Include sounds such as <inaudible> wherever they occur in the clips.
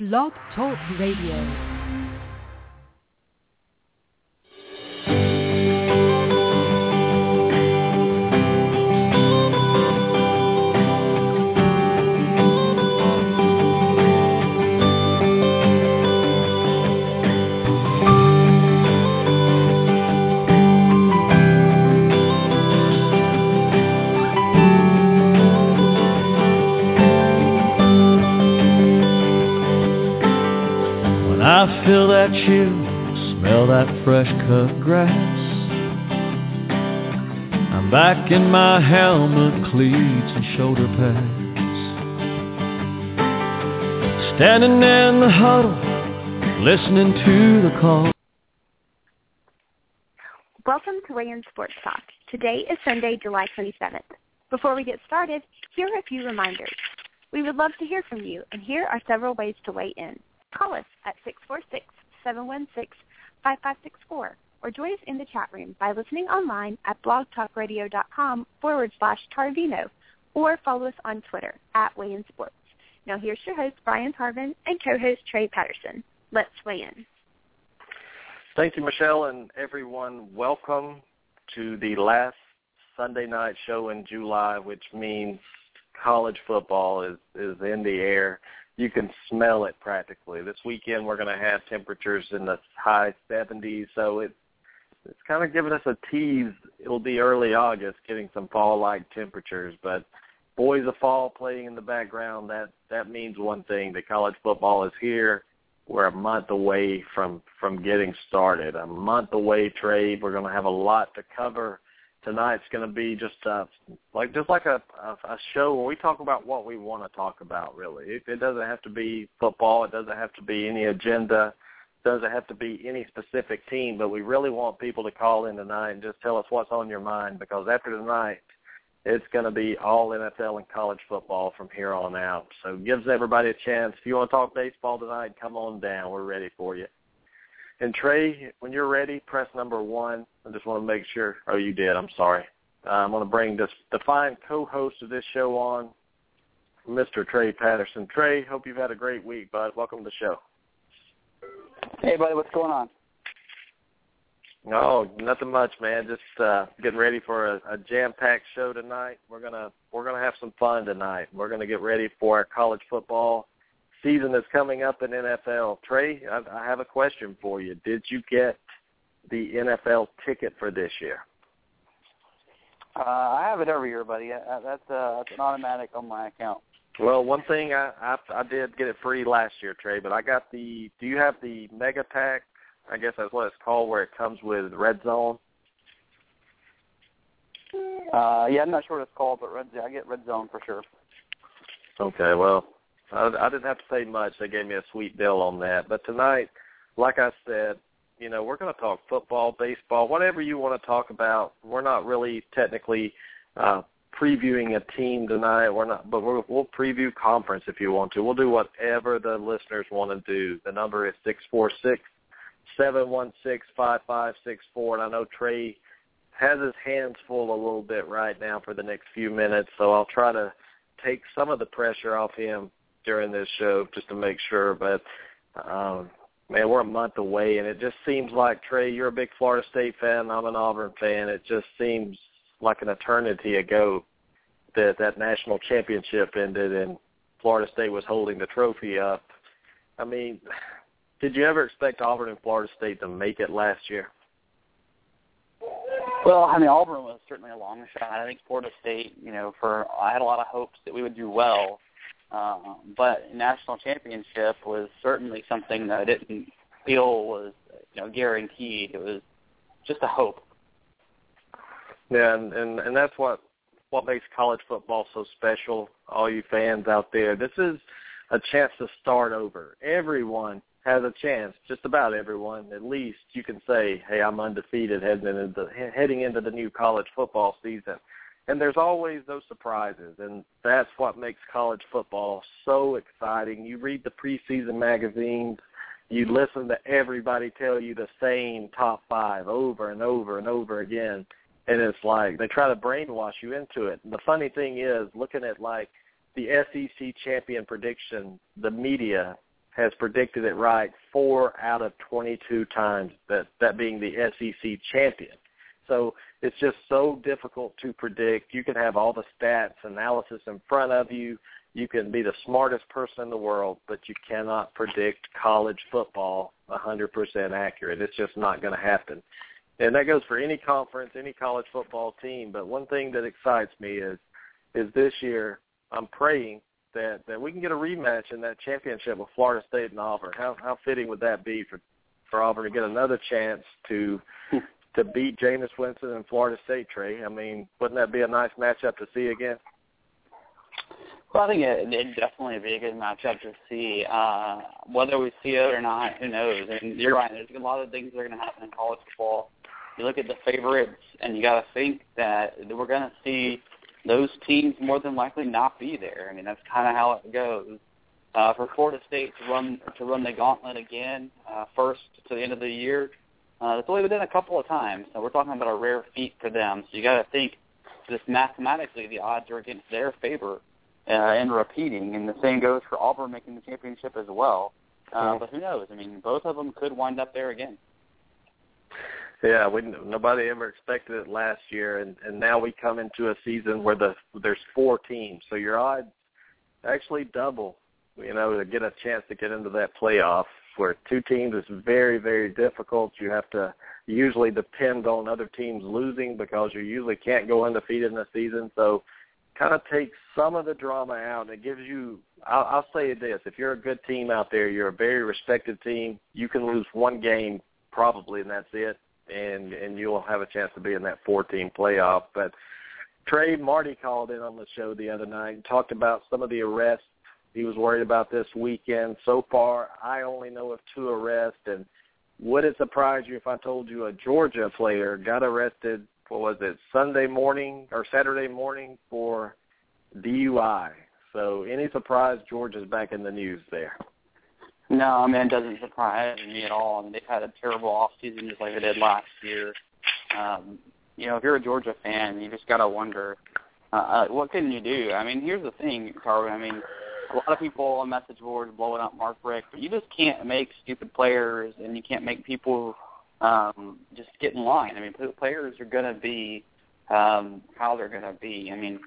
Blog Talk Radio. I feel that chill, smell that fresh cut grass. I'm back in my helmet, cleats, and shoulder pads. Standing in the huddle, listening to the call. Welcome to In Sports Talk. Today is Sunday, July 27th. Before we get started, here are a few reminders. We would love to hear from you, and here are several ways to weigh in. Call us at 646-716-5564 or join us in the chat room by listening online at blogtalkradio.com forward slash Tarvino or follow us on Twitter at Weigh In Sports. Now here's your host, Brian Tarvin, and co-host Trey Patterson. Let's weigh in. Thank you, Michelle, and everyone. Welcome to the last Sunday night show in July, which means college football is is in the air. You can smell it practically. This weekend we're going to have temperatures in the high 70s, so it's it's kind of giving us a tease. It'll be early August, getting some fall-like temperatures, but boys of fall playing in the background. That that means one thing: that college football is here. We're a month away from from getting started. A month away, Trey. We're going to have a lot to cover tonight's going to be just uh, like just like a, a a show where we talk about what we want to talk about. Really, it, it doesn't have to be football. It doesn't have to be any agenda. It doesn't have to be any specific team. But we really want people to call in tonight and just tell us what's on your mind because after tonight, it's going to be all NFL and college football from here on out. So gives everybody a chance. If you want to talk baseball tonight, come on down. We're ready for you. And Trey, when you're ready, press number one. I just want to make sure. Oh, you did. I'm sorry. Uh, I'm going to bring this the fine co-host of this show on, Mr. Trey Patterson. Trey, hope you've had a great week, bud. Welcome to the show. Hey, buddy, what's going on? Oh, nothing much, man. Just uh, getting ready for a, a jam-packed show tonight. We're gonna we're gonna have some fun tonight. We're gonna get ready for our college football season that's coming up in NFL. Trey, I, I have a question for you. Did you get the NFL ticket for this year? Uh, I have it every year, buddy. That's uh, that's an automatic on my account. Well, one thing I, I I did get it free last year, Trey, but I got the. Do you have the Mega Pack? I guess that's what it's called, where it comes with Red Zone. Uh, yeah, I'm not sure what it's called, but red, I get Red Zone for sure. Okay, well, I, I didn't have to say much. They gave me a sweet deal on that. But tonight, like I said, you know, we're going to talk football, baseball, whatever you want to talk about. We're not really technically uh, previewing a team tonight. We're not, but we're, we'll preview conference if you want to. We'll do whatever the listeners want to do. The number is six four six seven one six five five six four, and I know Trey has his hands full a little bit right now for the next few minutes, so I'll try to take some of the pressure off him during this show just to make sure. But um, man, we're a month away, and it just seems like Trey, you're a big Florida State fan. I'm an Auburn fan. It just seems like an eternity ago that that national championship ended, and Florida State was holding the trophy up. I mean, did you ever expect Auburn and Florida State to make it last year? Well, I mean, Auburn was certainly a long shot. I think Florida State, you know, for I had a lot of hopes that we would do well, um, but national championship was certainly something that I didn't feel was, you know, guaranteed. It was just a hope. Yeah, and and, and that's what what makes college football so special. All you fans out there, this is a chance to start over. Everyone has a chance, just about everyone, at least you can say, hey, I'm undefeated heading into the, heading into the new college football season. And there's always those surprises, and that's what makes college football so exciting. You read the preseason magazines, you listen to everybody tell you the same top five over and over and over again, and it's like they try to brainwash you into it. And the funny thing is, looking at like the SEC champion prediction, the media has predicted it right four out of 22 times, that, that being the SEC champion. So it's just so difficult to predict. You can have all the stats, analysis in front of you. You can be the smartest person in the world, but you cannot predict college football 100% accurate. It's just not going to happen. And that goes for any conference, any college football team. But one thing that excites me is is this year I'm praying that that we can get a rematch in that championship with Florida State and Auburn. How how fitting would that be for for Auburn to get another chance to to beat Jameis Winston and Florida State, Trey? I mean, wouldn't that be a nice matchup to see again? Well, I think it, it'd definitely be a good matchup to see. Uh, whether we see it or not, who knows? And you're right. There's a lot of things that are going to happen in college football. You look at the favorites, and you got to think that we're going to see those teams more than likely not be there. I mean, that's kind of how it goes. Uh, for Florida State to run to run the gauntlet again, uh, first to the end of the year, uh, that's only been done a couple of times. So we're talking about a rare feat for them. So you got to think just mathematically, the odds are against their favor uh, in repeating, and the same goes for Auburn making the championship as well. Uh, but who knows? I mean, both of them could wind up there again. Yeah, we nobody ever expected it last year, and and now we come into a season where the there's four teams, so your odds actually double. You know, to get a chance to get into that playoff where two teams is very very difficult. You have to usually depend on other teams losing because you usually can't go undefeated in a season. So, kind of takes some of the drama out. And it gives you. I'll, I'll say this: if you're a good team out there, you're a very respected team. You can lose one game probably, and that's it and and you'll have a chance to be in that 14 playoff. But Trey Marty called in on the show the other night and talked about some of the arrests he was worried about this weekend. So far, I only know of two arrests, and would it surprise you if I told you a Georgia player got arrested? What was it Sunday morning or Saturday morning for DUI? So, any surprise Georgia's back in the news there? No, I mean it doesn't surprise me at all. I mean they've had a terrible off season just like they did last year. Um, you know, if you're a Georgia fan, you just gotta wonder uh, uh, what can you do. I mean, here's the thing, Tarvin. I mean, a lot of people on message boards blowing up Mark Richt, but you just can't make stupid players, and you can't make people um, just get in line. I mean, players are gonna be um, how they're gonna be. I mean,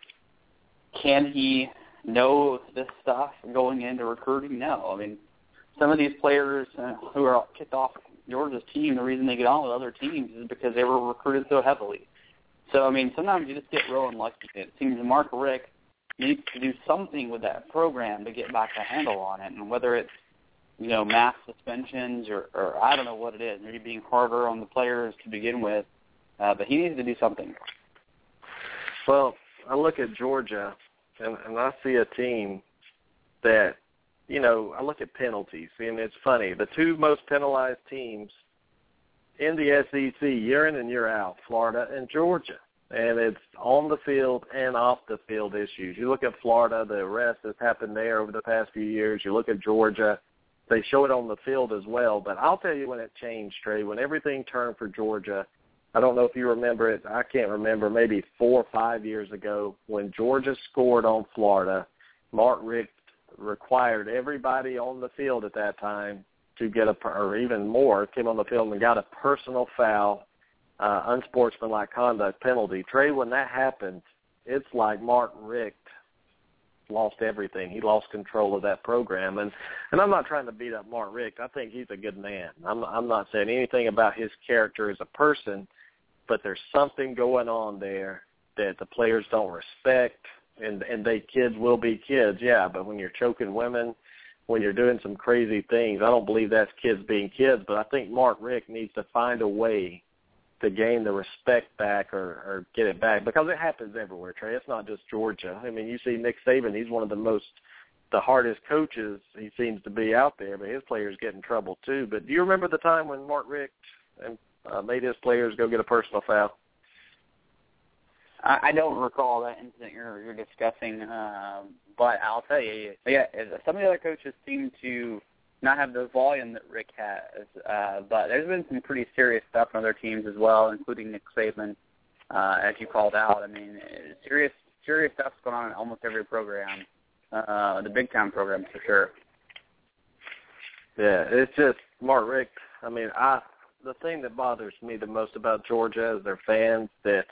can he know this stuff going into recruiting? No. I mean, some of these players uh, who are kicked off Georgia's team, the reason they get on with other teams is because they were recruited so heavily. So I mean, sometimes you just get real unlucky. It seems Mark Richt needs to do something with that program to get back a handle on it, and whether it's you know mass suspensions or, or I don't know what it is, maybe being harder on the players to begin with, uh, but he needs to do something. Well, I look at Georgia, and, and I see a team that you know, I look at penalties, and it's funny. The two most penalized teams in the SEC year in and year out, Florida and Georgia. And it's on the field and off the field issues. You look at Florida, the arrest that's happened there over the past few years. You look at Georgia, they show it on the field as well. But I'll tell you when it changed, Trey, when everything turned for Georgia. I don't know if you remember it. I can't remember. Maybe four or five years ago when Georgia scored on Florida, Mark Richt required everybody on the field at that time to get a, or even more, came on the field and got a personal foul, uh, unsportsmanlike conduct penalty. Trey, when that happened, it's like Mark Richt lost everything. He lost control of that program, and and I'm not trying to beat up Mark Richt. I think he's a good man. I'm I'm not saying anything about his character as a person, but there's something going on there that the players don't respect and and they kids will be kids, yeah. But when you're choking women, when you're doing some crazy things, I don't believe that's kids being kids. But I think Mark Richt needs to find a way to gain the respect back or, or get it back because it happens everywhere. Trey, it's not just Georgia. I mean, you see Nick Saban; he's one of the most the hardest coaches he seems to be out there, but his players get in trouble too. But do you remember the time when Mark Richt and uh, made his players go get a personal foul? I, don't recall that incident you're, you're discussing, um, but I'll tell you, yeah, some of the other coaches seem to not have the volume that Richt has. Uh, but there's been some pretty serious stuff on other teams as well, including Nick Saban, uh, as you called out. I mean, serious serious stuff's going on in almost every program, uh, the big time programs for sure. Yeah, it's just Mark Richt. I mean, I the thing that bothers me the most about Georgia is their fans that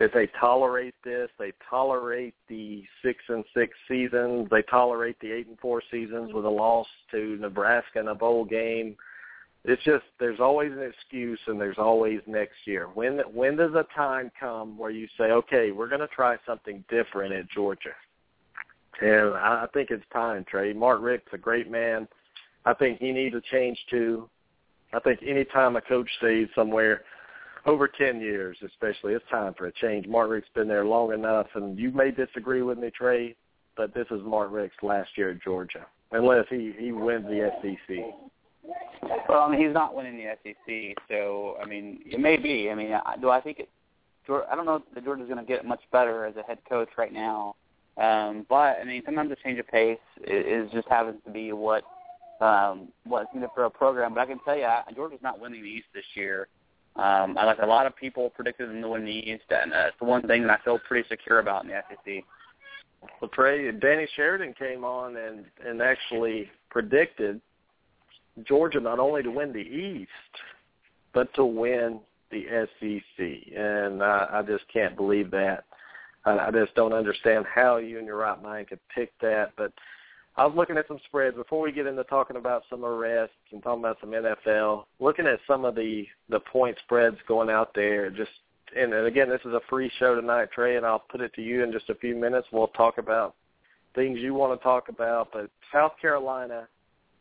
that they tolerate this. They tolerate the six and six seasons. They tolerate the eight and four seasons with a loss to Nebraska in a bowl game. It's just there's always an excuse and there's always next year. When when does a time come where you say, okay, we're going to try something different at Georgia? And I think it's time, Trey. Mark Richt's a great man. I think he needs a change too. I think any time a coach stays somewhere over 10 years especially. It's time for a change. Mark Richt's been there long enough, and you may disagree with me, Trey, but this is Mark Richt's last year at Georgia, unless he, he wins the SEC. Well, I mean, he's not winning the SEC, so, I mean, it may be. I mean, do I think it – I don't know if Georgia's going to get much better as a head coach right now. Um, but, I mean, sometimes a change of pace is, is just happens to be what um, what's needed for a program. But I can tell you, Georgia's not winning the East this year. Um, I like a lot of people predicted them to win the East, and uh, it's the one thing that I feel pretty secure about in the SEC. Well, Danny Sheridan came on and and actually predicted Georgia not only to win the East, but to win the SEC, and I, I just can't believe that. I, I just don't understand how you in your right mind could pick that, but I was looking at some spreads before we get into talking about some arrests and talking about some NFL. Looking at some of the the point spreads going out there, just and, again, this is a free show tonight, Trey, and I'll put it to you in just a few minutes. We'll talk about things you want to talk about, but South Carolina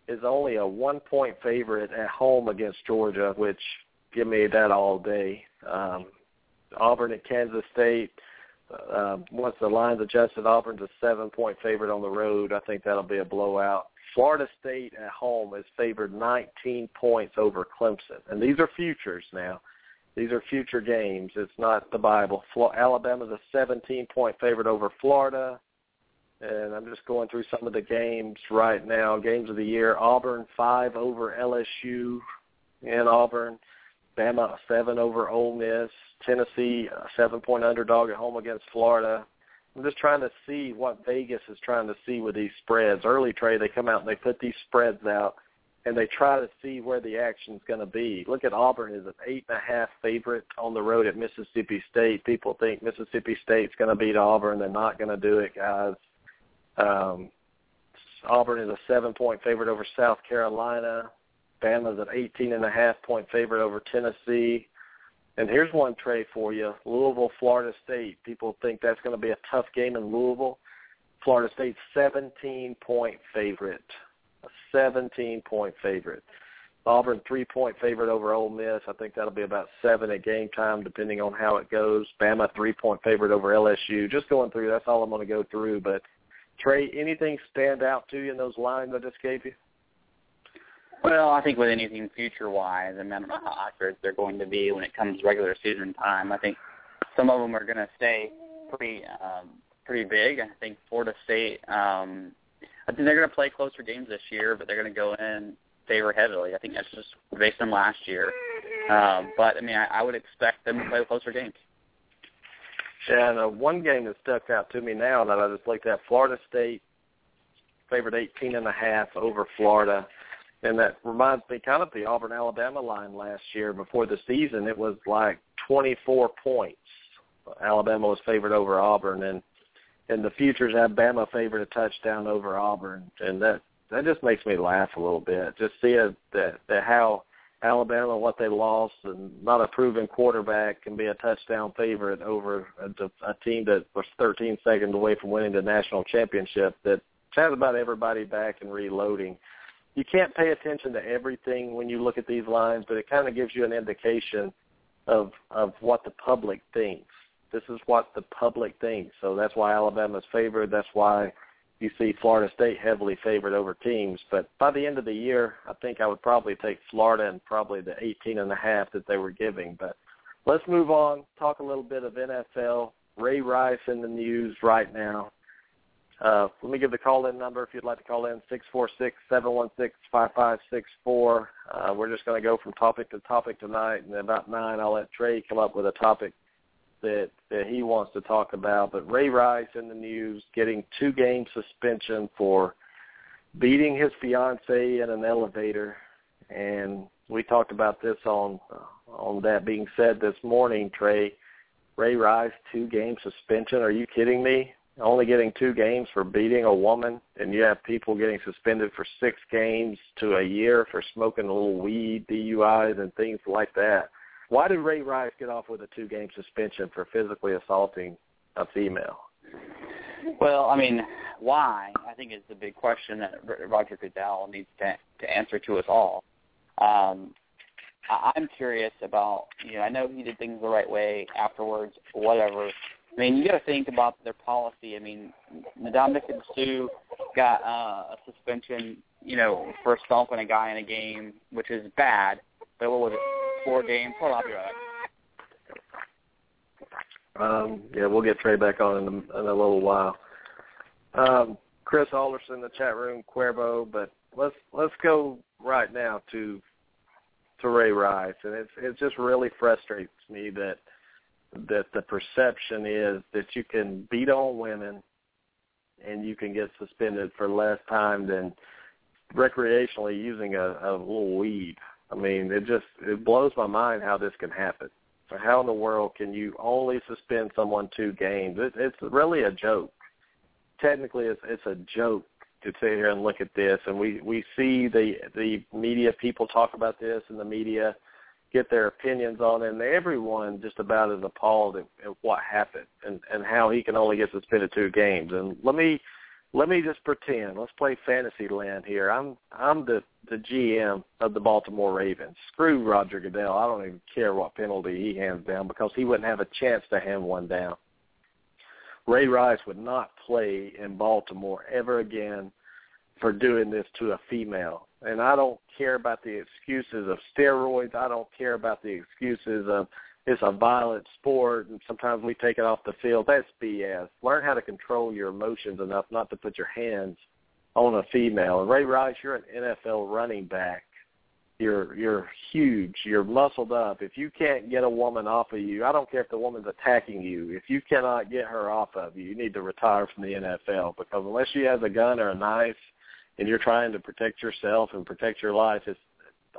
is only a one point favorite at home against Georgia, which give me that all day. Um, Auburn at Kansas State uh, once the line's adjusted, Auburn's a seven-point favorite on the road. I think that'll be a blowout. Florida State at home is favored 19 points over Clemson, and these are futures now. These are future games. It's not the Bible. Alabama's a 17-point favorite over Florida, and I'm just going through some of the games right now. Games of the year: Auburn five over LSU in Auburn. Bama seven over Ole Miss. Tennessee a seven point underdog at home against Florida. I'm just trying to see what Vegas is trying to see with these spreads. Early Trey, they come out and they put these spreads out, and they try to see where the action's going to be. Look at Auburn is an eight and a half favorite on the road at Mississippi State. People think Mississippi State's going to beat Auburn. They're not going to do it, guys. Um, Auburn is a seven point favorite over South Carolina. Bama's an 18 and a half point favorite over Tennessee. And here's one Trey for you: Louisville, Florida State. People think that's going to be a tough game in Louisville. Florida State 17 point favorite, a 17 point favorite. Auburn three point favorite over Ole Miss. I think that'll be about seven at game time, depending on how it goes. Bama three point favorite over LSU. Just going through. That's all I'm going to go through. But Trey, anything stand out to you in those lines I just gave you? Well, I think with anything future-wise, I mean, I don't know how accurate they're going to be when it comes regular season time. I think some of them are going to stay pretty um, pretty big. I think Florida State. Um, I think they're going to play closer games this year, but they're going to go in favor heavily. I think that's just based on last year. Um, but I mean, I, I would expect them to play closer games. And uh, one game that stuck out to me now that I just looked at, Florida State favored 18 and a half over Florida. And that reminds me kind of the Auburn Alabama line last year before the season. It was like 24 points. Alabama was favored over Auburn, and and the futures have Bama favored a touchdown over Auburn, and that that just makes me laugh a little bit. Just seeing that that how Alabama what they lost and not a proven quarterback can be a touchdown favorite over a, a team that was 13 seconds away from winning the national championship. That has about everybody back and reloading you can't pay attention to everything when you look at these lines, but it kind of gives you an indication of of what the public thinks. This is what the public thinks. So that's why Alabama's favored. That's why you see Florida State heavily favored over teams. But by the end of the year, I think I would probably take Florida and probably the 18 and a half that they were giving. But let's move on. Talk a little bit of NFL. Ray Rice in the news right now. Uh, let me give the call-in number if you'd like to call in, six four six seven one six five five six four. Uh, we're just going to go from topic to topic tonight, and about 9 I'll let Trey come up with a topic that, that he wants to talk about. But Ray Rice in the news getting two-game suspension for beating his fiancee in an elevator, and we talked about this on on that being said this morning, Trey. Ray Rice, two-game suspension. Are you kidding me? Only getting two games for beating a woman, and you have people getting suspended for six games to a year for smoking a little weed, DUIs, and things like that. Why did Ray Rice get off with a two-game suspension for physically assaulting a female? Well, I mean, why? I think is the big question that Roger Goodell needs to to answer to us all. Um, I'm curious about, you know, I know he did things the right way afterwards, whatever. I mean, you got to think about their policy. I mean, Ndamukong Suh got uh, a suspension, you know, for stomping a guy in a game, which is bad. But what was it? Four games. Hold on, right. Um, yeah, we'll get Trey back on in a, in a little while. Um, Chris Alderson in the chat room, Cuervo, but let's let's go right now to to Ray Rice, and it's it just really frustrates me that that the perception is that you can beat on women and you can get suspended for less time than recreationally using a, a little weed. I mean, it just it blows my mind how this can happen. So how in the world can you only suspend someone two games? It, it's really a joke. Technically, it's it's a joke to sit here and look at this, and we we see the the media people talk about this, and the media get their opinions on and everyone just about is appalled at, at what happened and and how he can only get suspended two games. And let me let me just pretend. Let's play fantasy land here. I'm I'm the the GM of the Baltimore Ravens. Screw Roger Goodell. I don't even care what penalty he hands down because he wouldn't have a chance to hand one down. Ray Rice would not play in Baltimore ever again for doing this to a female. And I don't care about the excuses of steroids. I don't care about the excuses of it's a violent sport and sometimes we take it off the field. That's BS. Learn how to control your emotions enough not to put your hands on a female. Ray Rice, you're an NFL running back. You're you're huge. You're muscled up. If you can't get a woman off of you, I don't care if the woman's attacking you. If you cannot get her off of you, you need to retire from the NFL because unless she has a gun or a knife and you're trying to protect yourself and protect your life, it's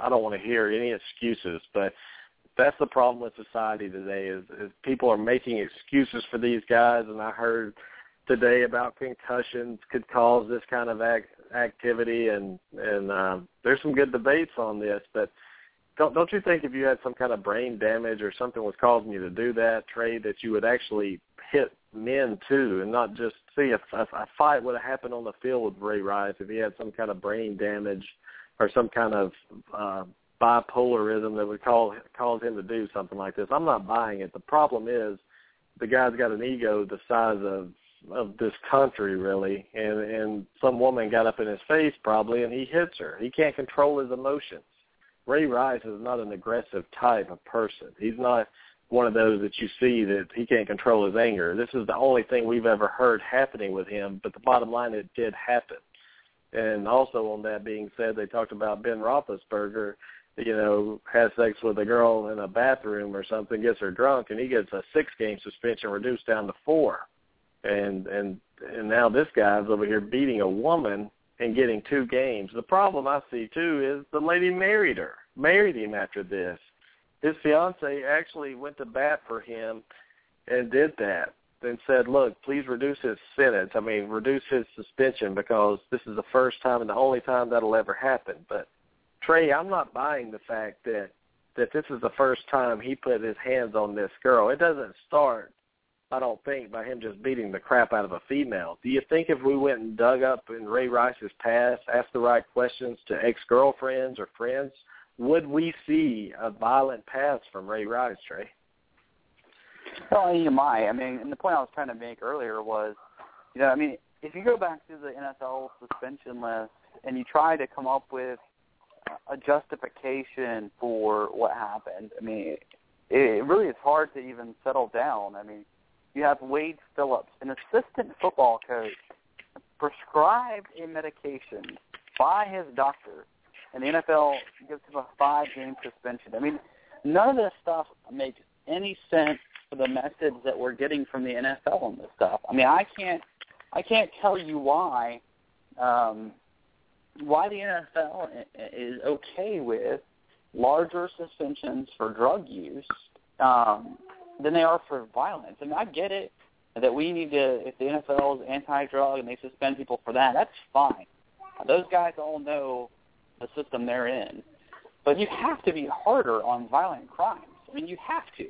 I don't want to hear any excuses, but that's the problem with society today is, is people are making excuses for these guys and I heard today about concussions could cause this kind of act, activity and and um there's some good debates on this but don't don't you think if you had some kind of brain damage or something was causing you to do that Trey that you would actually hit men too, and not just see if a, a fight would have happened on the field with Ray Rice if he had some kind of brain damage or some kind of uh, bipolarism that would call cause him to do something like this. I'm not buying it. The problem is the guy's got an ego the size of of this country really and and some woman got up in his face probably and he hits her. He can't control his emotions. Ray Rice is not an aggressive type of person. He's not one of those that you see that he can't control his anger. This is the only thing we've ever heard happening with him, but the bottom line, it did happen. And also on that being said, they talked about Ben Roethlisberger, you know, has sex with a girl in a bathroom or something, gets her drunk, and he gets a six-game suspension reduced down to four. And and and now this guy's over here beating a woman and getting two games. The problem I see too is the lady married her, married him after this his fiance actually went to bat for him and did that and said, look, please reduce his sentence. I mean, reduce his suspension because this is the first time and the only time that'll ever happen. But Trey, I'm not buying the fact that that this is the first time he put his hands on this girl. It doesn't start, I don't think, by him just beating the crap out of a female. Do you think if we went and dug up in Ray Rice's past, asked the right questions to ex-girlfriends or friends, would we see a violent pass from Ray Rice, Trey? Well, you might. I mean, and the point I was trying to make earlier was, you know, I mean, if you go back to the NFL suspension list and you try to come up with a justification for what happened, I mean, it, really is hard to even settle down. I mean, you have Wade Phillips, an assistant football coach, prescribed a medication by his doctor, and the NFL gives him a five-game suspension. I mean, none of this stuff makes any sense for the message that we're getting from the NFL on this stuff. I mean, I can't, I can't tell you why, um, why the NFL is okay with larger suspensions for drug use um, than they are for violence. I mean, I get it that we need to, if the NFL is anti-drug and they suspend people for that, that's fine. Those guys all know the system they're in. But you have to be harder on violent crimes. I mean, you have to.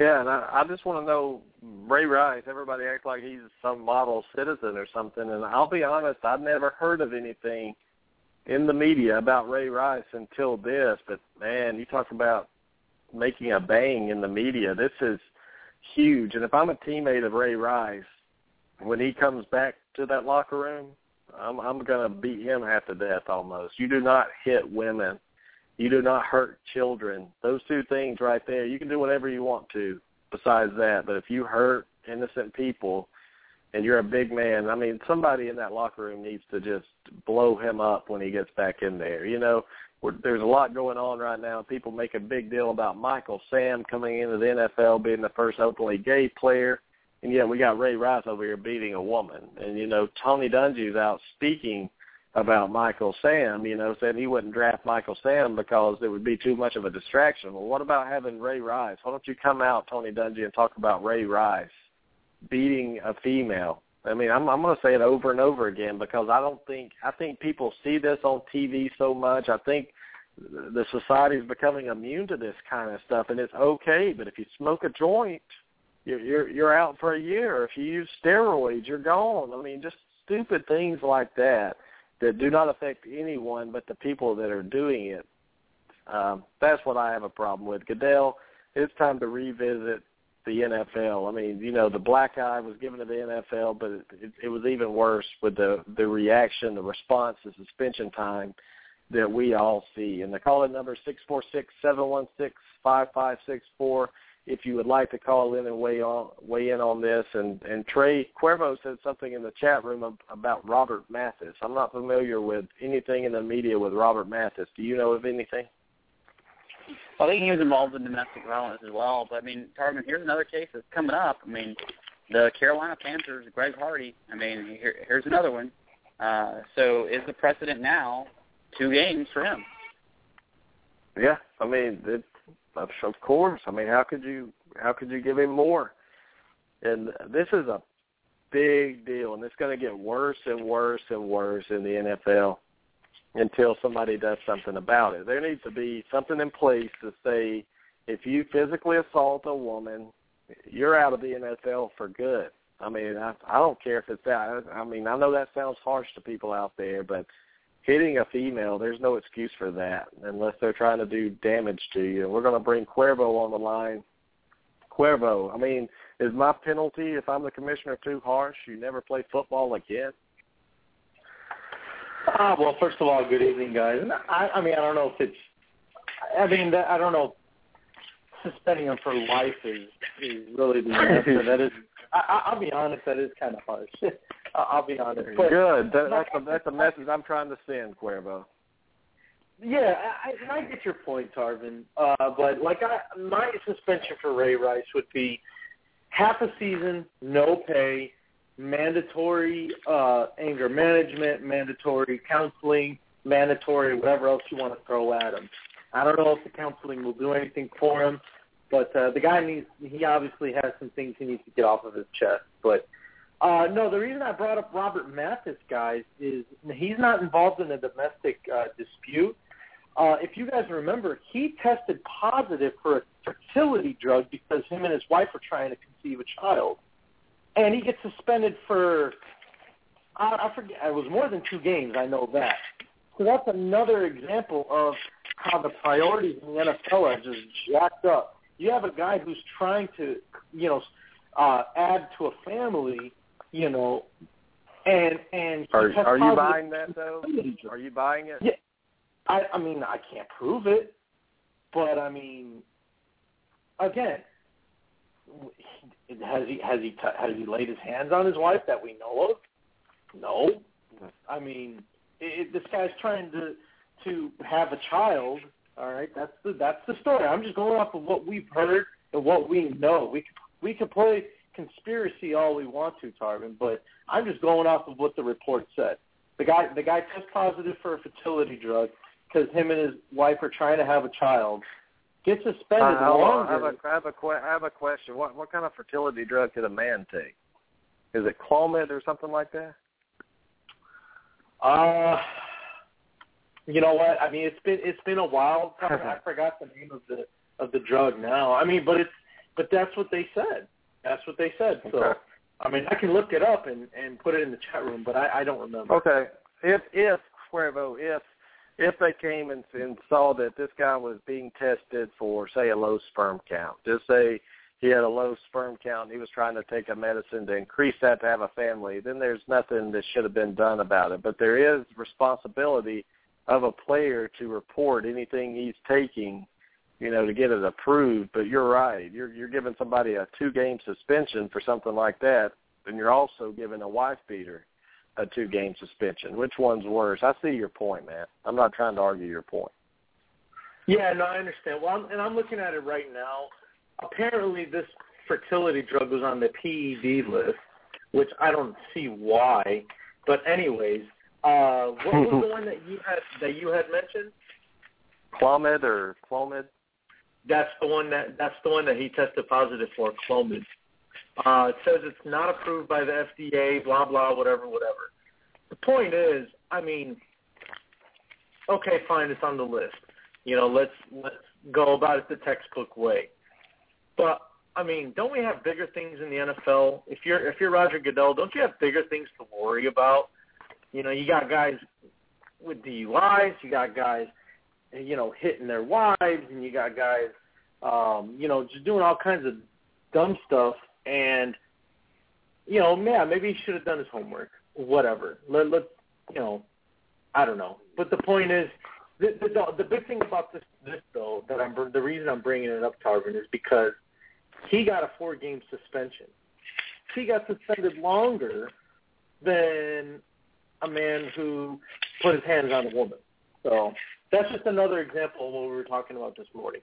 Yeah, and I, I just want to know Ray Rice. Everybody acts like he's some model citizen or something, and I'll be honest, I've never heard of anything in the media about Ray Rice until this. But man, you talk about making a bang in the media. This is huge. And if I'm a teammate of Ray Rice, when he comes back to that locker room, I'm I'm gonna beat him half to death almost. You do not hit women. You do not hurt children. Those two things right there, you can do whatever you want to besides that. But if you hurt innocent people and you're a big man, I mean, somebody in that locker room needs to just blow him up when he gets back in there. You know, we're, there's a lot going on right now. People make a big deal about Michael Sam coming into the NFL being the first openly gay player and yet we got Ray Rice over here beating a woman. And you know, Tony Dungy's out speaking about Michael Sam, you know, saying he wouldn't draft Michael Sam because it would be too much of a distraction. Well, what about having Ray Rice? Why don't you come out, Tony Dungy, and talk about Ray Rice beating a female? I mean, I'm I'm going to say it over and over again because I don't think I think people see this on TV so much. I think the society is becoming immune to this kind of stuff, and it's okay. But if you smoke a joint, you're you're out for a year. If you use steroids, you're gone. I mean, just stupid things like that that do not affect anyone but the people that are doing it. Um, that's what I have a problem with. Goodell, it's time to revisit the NFL. I mean, you know, the black eye was given to the NFL, but it, it, it was even worse with the the reaction, the response, the suspension time that we all see. And the call-in number six four six seven one six five five six four if you would like to call in and weigh on weigh in on this. And and Trey Cuervo said something in the chat room about Robert Mathis. I'm not familiar with anything in the media with Robert Mathis. Do you know of anything? Well, I think he was involved in domestic violence as well. But I mean, Tarvin, here's another case that's coming up. I mean, the Carolina Panthers, Greg Hardy. I mean, here, here's another one. Uh, so is the precedent now two games for him? Yeah, I mean, it, of course. I mean, how could you how could you give him more? And this is a big deal, and it's going to get worse and worse and worse in the NFL until somebody does something about it. There needs to be something in place to say if you physically assault a woman, you're out of the NFL for good. I mean, I, I don't care if it's that. I mean, I know that sounds harsh to people out there, but hitting a female, there's no excuse for that unless they're trying to do damage to you. We're going to bring Cuervo on the line. Cuervo, I mean, is my penalty if I'm the commissioner too harsh? You never play football again? Uh, well, first of all, good evening, guys. I, I mean, I don't know if it's. I mean, that, I don't know. Suspending him for life is is really the answer. <laughs> that is, I, I'll be honest, that is kind of harsh. <laughs> I'll be honest. But Good. That, that's a, that's a message I'm trying to send, Cuervo. Yeah, I, I get your point, Tarvin. Uh, but like, I, my suspension for Ray Rice would be half a season, no pay, mandatory uh, anger management, mandatory counseling, mandatory whatever else you want to throw at him. I don't know if the counseling will do anything for him, but uh, the guy needs. He obviously has some things he needs to get off of his chest. But uh, no, the reason I brought up Robert Mathis, guys, is he's not involved in a domestic uh, dispute. Uh, if you guys remember, he tested positive for a fertility drug because him and his wife were trying to conceive a child, and he gets suspended for I, I forget. It was more than two games. I know that. So that's another example of how the priorities in the NFL are just jacked up. You have a guy who's trying to, you know, uh, add to a family, you know, and and Are are you buying that though? Are you buying it? Yeah. I I mean I can't prove it, but I mean, again, has he has he t- has he laid his hands on his wife that we know of? No. I mean, it, this guy's trying to to have a child. All right, that's the that's the story. I'm just going off of what we've heard and what we know. We we could play conspiracy all we want to, Tarvin, but I'm just going off of what the report said. The guy the guy tests positive for a fertility drug because him and his wife are trying to have a child. Gets suspended Uh, on. I have a, I have a que- I have a question. What what kind of fertility drug could a man take? Is it Clomid or something like that? Uh, you know what? I mean, it's been it's been a while. <laughs> I forgot the name of the of the drug now. I mean, but it's but that's what they said. That's what they said. So I mean, I can look it up and and put it in the chat room, but I, I don't remember. Okay. If if Cuervo, if if they came and, and saw that this guy was being tested for say a low sperm count, just say he had a low sperm count and he was trying to take a medicine to increase that to have a family, then there's nothing that should have been done about it. But there is responsibility of a player to report anything he's taking, you know, to get it approved. But you're right. You're you're giving somebody a two game suspension for something like that, and you're also giving a wife beater a two game suspension. Which one's worse? I see your point, man. I'm not trying to argue your point. Yeah, no, I understand. Well, I'm, and I'm looking at it right now. Apparently, this fertility drug was on the PED list, which I don't see why. But anyways, uh, what was the <laughs> one that you had that you had mentioned? Clomid or Clomid? That's the one that that's the one that he tested positive for, Clomid. Uh, it says it's not approved by the FDA, blah blah, whatever, whatever. The point is, I mean, okay, fine, it's on the list. You know, let's let's go about it the textbook way. But I mean, don't we have bigger things in the NFL? If you're if you're Roger Goodell, don't you have bigger things to worry about? You know, you got guys with DUIs, you got guys, you know, hitting their wives, and you got guys, um, you know, just doing all kinds of dumb stuff. And you know, yeah, maybe he should have done his homework. Whatever. Let let you know, I don't know. But the point is, the the, the big thing about this this though that I'm the reason I'm bringing it up, Tarvin, is because he got a four game suspension. He got suspended longer than a man who put his hands on a woman. So that's just another example of what we were talking about this morning.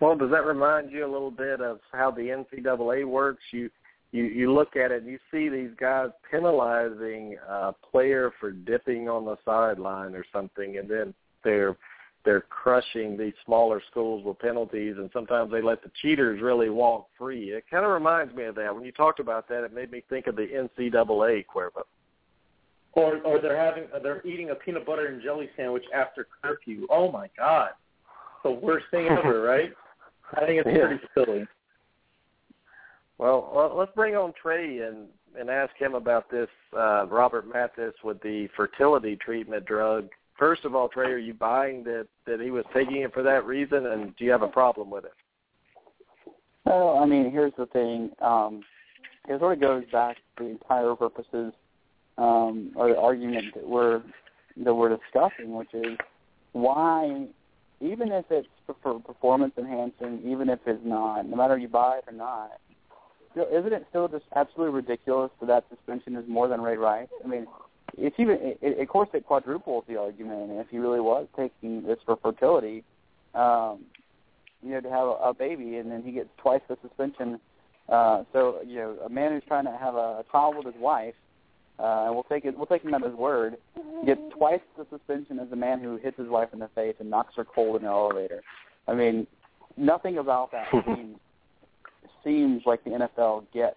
Well, does that remind you a little bit of how the NCAA works? You you you look at it and you see these guys penalizing a player for dipping on the sideline or something, and then they're they're crushing these smaller schools with penalties, and sometimes they let the cheaters really walk free. It kind of reminds me of that. When you talked about that, it made me think of the NCAA, Cuervo. Or or they're having they're eating a peanut butter and jelly sandwich after curfew. Oh my god. The worst thing <laughs> ever, right? I think it's Yeah. pretty silly. Well, well, let's bring on Trey and and ask him about this uh, Robert Mathis with the fertility treatment drug. First of all, Trey, are you buying that that he was taking it for that reason, and do you have a problem with it? Well, I mean, here's the thing. Um, it sort of goes back to the entire purposes um, or the argument that we're that we're discussing, which is why, even if it's for, for performance enhancing, even if it's not, no matter you buy it or not, isn't it still just absolutely ridiculous that that suspension is more than Ray Rice? I mean, it's even, it, of course, it quadruples the argument. If he really was taking this for fertility, um, you know, to have a, a baby, and then he gets twice the suspension. Uh, so, you know, a man who's trying to have a, a child with his wife, uh, and we'll take it, we'll take him at his word, gets twice the suspension as a man who hits his wife in the face and knocks her cold in an elevator. I mean, nothing about that <laughs> seems seems like the NFL gets.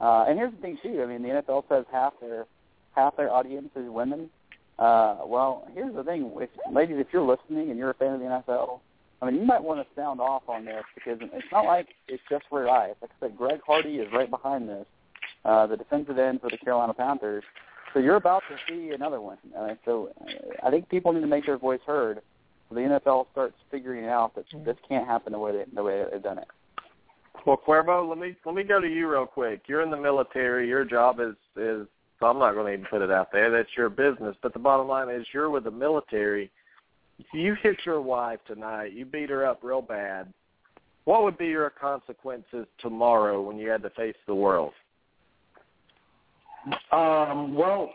Uh, and here's the thing too. I mean, the NFL says half their half their audience is women. Uh, well, here's the thing, if, ladies, if you're listening and you're a fan of the NFL, I mean, you might want to sound off on this because it's not like it's just for Rice. Like I said, Greg Hardy is right behind this, uh, the defensive end for the Carolina Panthers. So you're about to see another one. Uh, so I think people need to make their voice heard. So the NFL starts figuring out that this can't happen the way they, the way they've done it. Well, Cuervo, let me let me go to you real quick. You're in the military. Your job is is so I'm not going to even put it out there. That's your business. But the bottom line is, you're with the military. If you hit your wife tonight, you beat her up real bad. What would be your consequences tomorrow when you had to face the world? Um, well,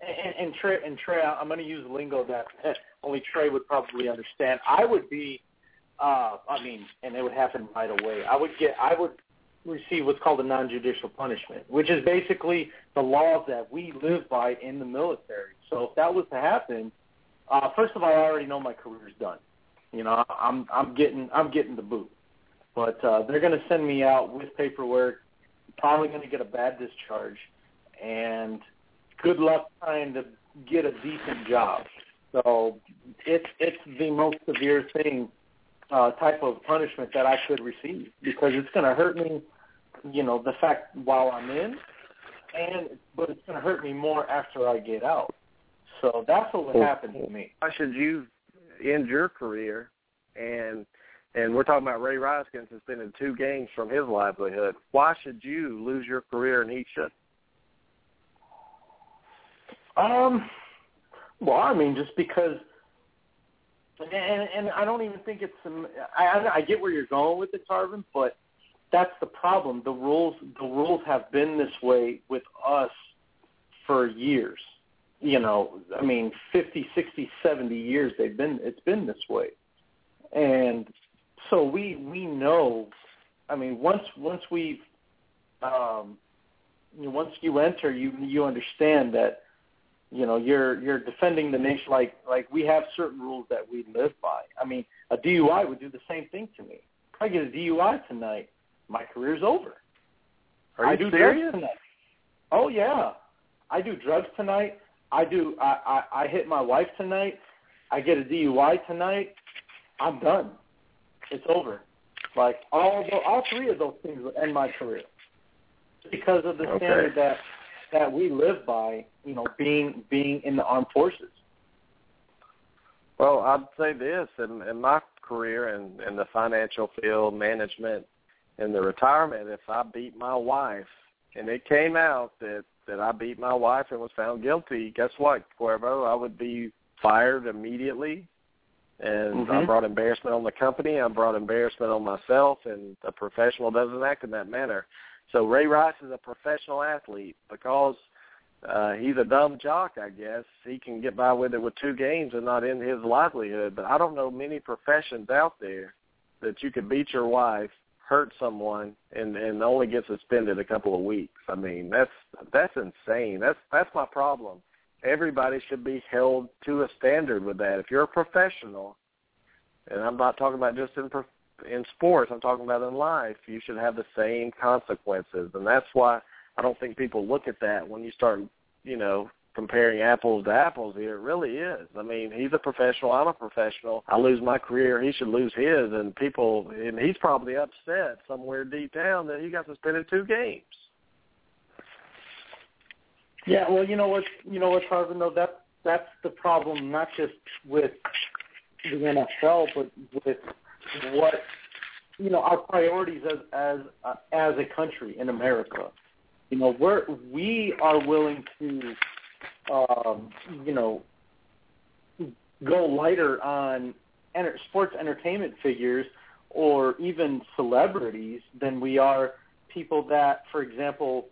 and, and Trey, and Trey, I'm going to use lingo that <laughs> only Trey would probably understand. I would be, uh, I mean, and it would happen right away. I would get, I would receive what's called a non-judicial punishment, which is basically the laws that we live by in the military. So if that was to happen, uh, first of all, I already know my career's done. You know, I'm I'm getting I'm getting the boot, but uh, they're going to send me out with paperwork. Probably going to get a bad discharge, and good luck trying to get a decent job. So it's it's the most severe thing uh, type of punishment that I could receive because it's going to hurt me, you know, the fact while I'm in, and but it's going to hurt me more after I get out. So that's what would happen to me. Why should you end your career and and we're talking about Ray Rice getting suspended two games from his livelihood. Why should you lose your career and he should? Um, well, I mean, just because, and and I don't even think it's. Um, I I get where you're going with it, Tarvin, but that's the problem. The rules the rules have been this way with us for years. You know, I mean, 50, 60, 70 years they've been it's been this way. And so we we know I mean, once once we um you know, once you enter you you understand that you know you're you're defending the nation like like we have certain rules that we live by. I mean, a DUI would do the same thing to me. If I get a DUI tonight, my career's over. Are you I do serious? tonight. Oh yeah, I do drugs tonight. I do. I, I I hit my wife tonight. I get a DUI tonight. I'm done. It's over. Like all the, all three of those things will end my career because of the Okay. standard that that we live by. You know, being being in the armed forces. Well, I'd say this in, in my career in, in the financial field, management, and the retirement, if I beat my wife and it came out that, that I beat my wife and was found guilty, guess what, Cuervo? I would be fired immediately. And I Mhm. brought embarrassment on the company. I brought embarrassment on myself, and a professional doesn't act in that manner. So Ray Rice is a professional athlete because uh, he's a dumb jock, I guess. He can get by with it with two games and not end his livelihood. But I don't know many professions out there that you could beat your wife, hurt someone, and and only get suspended a couple of weeks. I mean, that's that's insane. That's that's my problem. Everybody should be held to a standard with that. If you're a professional, and I'm not talking about just in in sports, I'm talking about in life, you should have the same consequences. And that's why I don't think people look at that when you start, you know, comparing apples to apples here. It really is. I mean, he's a professional, I'm a professional. I lose my career, he should lose his and people and he's probably upset somewhere deep down that he got suspended two games. Yeah, well, you know what, you know what, Tarvin, though that that's the problem, not just with the NFL, but with what you know our priorities as as uh, as a country in America. You know, we're we are willing to, um, you know, go lighter on enter, sports entertainment figures or even celebrities than we are people that, for example,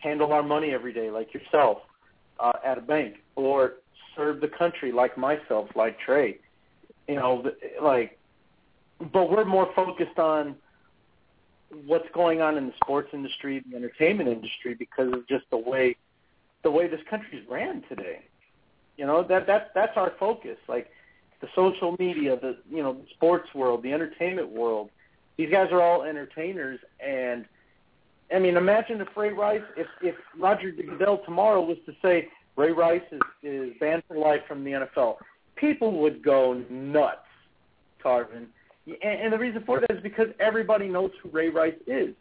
handle our money every day, like yourself, uh, at a bank, or serve the country, like myself, like Trey. You know, like, but we're more focused on what's going on in the sports industry, the entertainment industry, because of just the way the way this country's ran today. You know, that that that's our focus. Like the social media, the you know, sports world, the entertainment world. These guys are all entertainers and I mean, imagine if Ray Rice, if if Roger Goodell tomorrow was to say Ray Rice is is banned for life from the NFL, people would go nuts, Tarvin. And, and the reason for that is because everybody knows who Ray Rice is.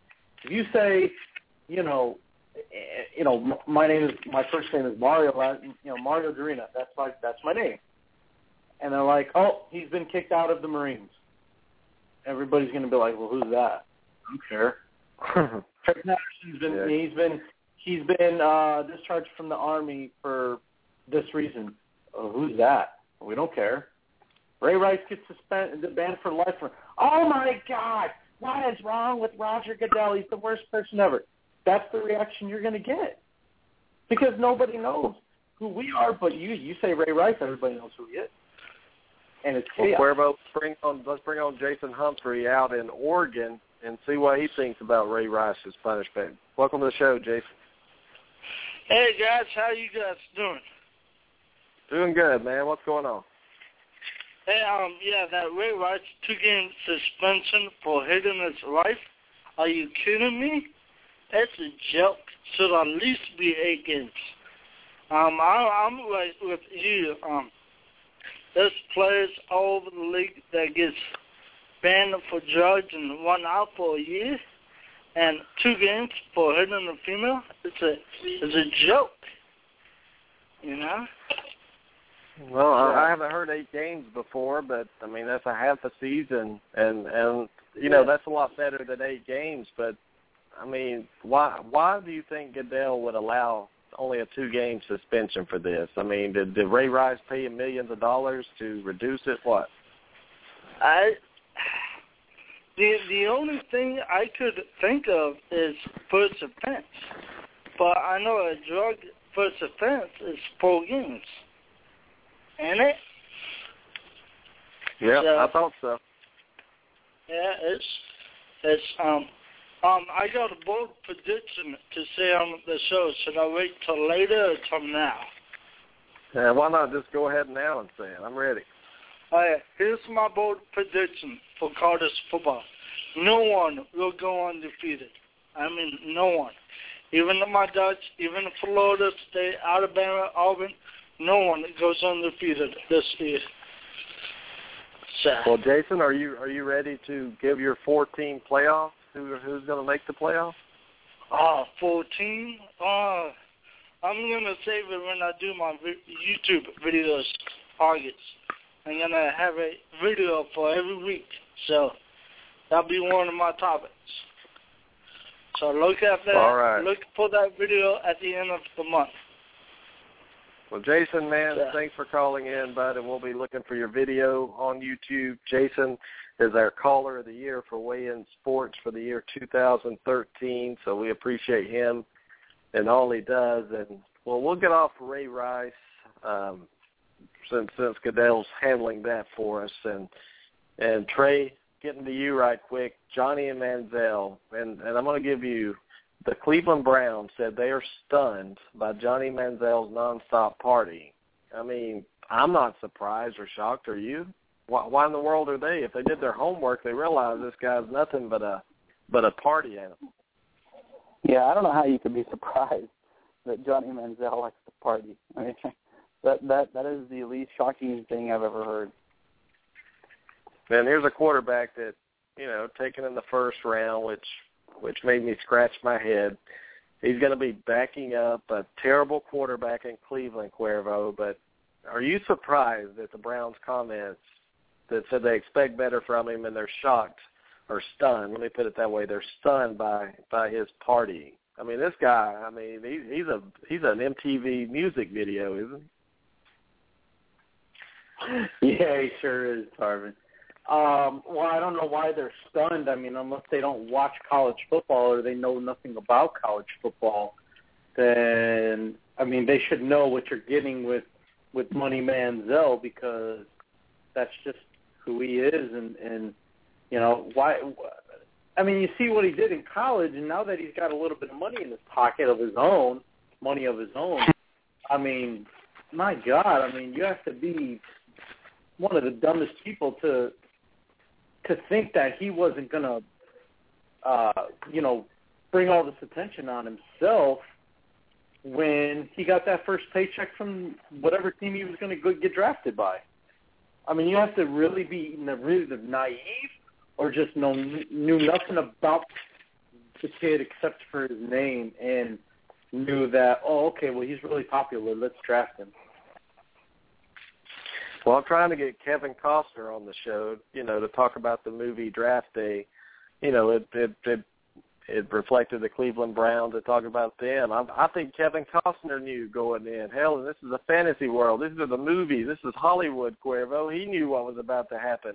If you say, you know, eh, you know, my name is my first name is Mario, you know, Mario Dorina. That's my that's my name. And they're like, oh, he's been kicked out of the Marines. Everybody's going to be like, well, who's that? I don't care. <laughs> Craig Patterson's been yeah. he's been he's been uh discharged from the army for this reason. Oh, who's that? We don't care. Ray Rice gets suspended, banned for life. For, oh my God, what is wrong with Roger Goodell? He's the worst person ever. That's the reaction you're going to get because nobody knows who we are, but you. You say Ray Rice, everybody knows who he is. And it's well, Cuervo, bring on, let's bring on Jason Humphrey out in Oregon and see what he thinks about Ray Rice's punishment. Welcome to the show, Jason. Hey guys, how you guys doing? Doing good, man. What's going on? Hey, um, yeah, that Ray Rice two-game suspension for hitting his wife. Are you kidding me? That's a joke. Should at least be eight games. Um, I, I'm like with you. Um, there's players all over the league that gets banned for drugs and one out for a year, and two games for hitting a female. It's a it's a joke. You know. Well, I, I haven't heard eight games before, but I mean that's a half a season, and and you know that's a lot better than eight games. But I mean, why why do you think Goodell would allow only a two game suspension for this? I mean, did, did Ray Rice pay him millions of dollars to reduce it? What? I the the only thing I could think of is first offense, but I know a drug first offense is four games. Ain't it? Yeah, so, I thought so. Yeah, it's it's um um I got a bold prediction to say on the show. Should I wait till later or till now? Yeah, why not just go ahead now and say it? I'm ready. All right, here's my bold prediction for college football. No one will go undefeated. I mean, no one. Even my Dutch, even Florida State, Alabama, Auburn, no one goes undefeated this year. So. Well, Jason, are you are you ready to give your 14 playoff? Who who's going to make the playoff? Oh, ah, 14? Oh, ah, I'm going to save it when I do my YouTube videos targets. I'm going to have a video for every week. So that'll be one of my topics. So look at that. All right. Look for that video at the end of the month. Well, Jason, man, yeah. thanks for calling in, bud, and we'll be looking for your video on YouTube. Jason is our caller of the year for Weigh In Sports for the year 2013, so we appreciate him and all he does. And well, we'll get off Ray Rice um, since since Goodell's handling that for us, and and Trey, getting to you right quick, Johnny and Manziel, and and I'm going to give you the Cleveland Browns said they are stunned by Johnny Manziel's nonstop party. I mean, I'm not surprised or shocked. Are you? Why, why in the world are they? If they did their homework, they realize this guy's nothing but a but a party animal. Yeah, I don't know how you could be <laughs> surprised that Johnny Manziel likes to party. I mean, <laughs> that that that is the least shocking thing I've ever heard. And here's a quarterback that you know taken in the first round, which which made me scratch my head. He's going to be backing up a terrible quarterback in Cleveland, Cuervo. But are you surprised at the Browns' comments that said they expect better from him and they're shocked or stunned? Let me put it that way: they're stunned by by his party. I mean, this guy. I mean, he, he's a he's an MTV music video, isn't he? <laughs> Yeah, he sure is, Tarvin. Um, well, I don't know why they're stunned. I mean, unless they don't watch college football or they know nothing about college football, then I mean they should know what you're getting with with Money Manziel because that's just who he is, and and you know why. I mean, you see what he did in college, and now that he's got a little bit of money in his pocket of his own, money of his own. I mean, my God! I mean, you have to be one of the dumbest people to to think that he wasn't to, uh, you know, bring all this attention on himself when he got that first paycheck from whatever team he was going to get drafted by. I mean, you have to really be really naive or just know knew nothing about the kid except for his name and knew that oh okay well he's really popular let's draft him. Well, I'm trying to get Kevin Costner on the show, you know, to talk about the movie Draft Day. you know, it it it, it reflected the Cleveland Browns to talk about them. I, I think Kevin Costner knew going in. Hell, this is a fantasy world. This is the movie. This is Hollywood, Cuervo. He knew what was about to happen.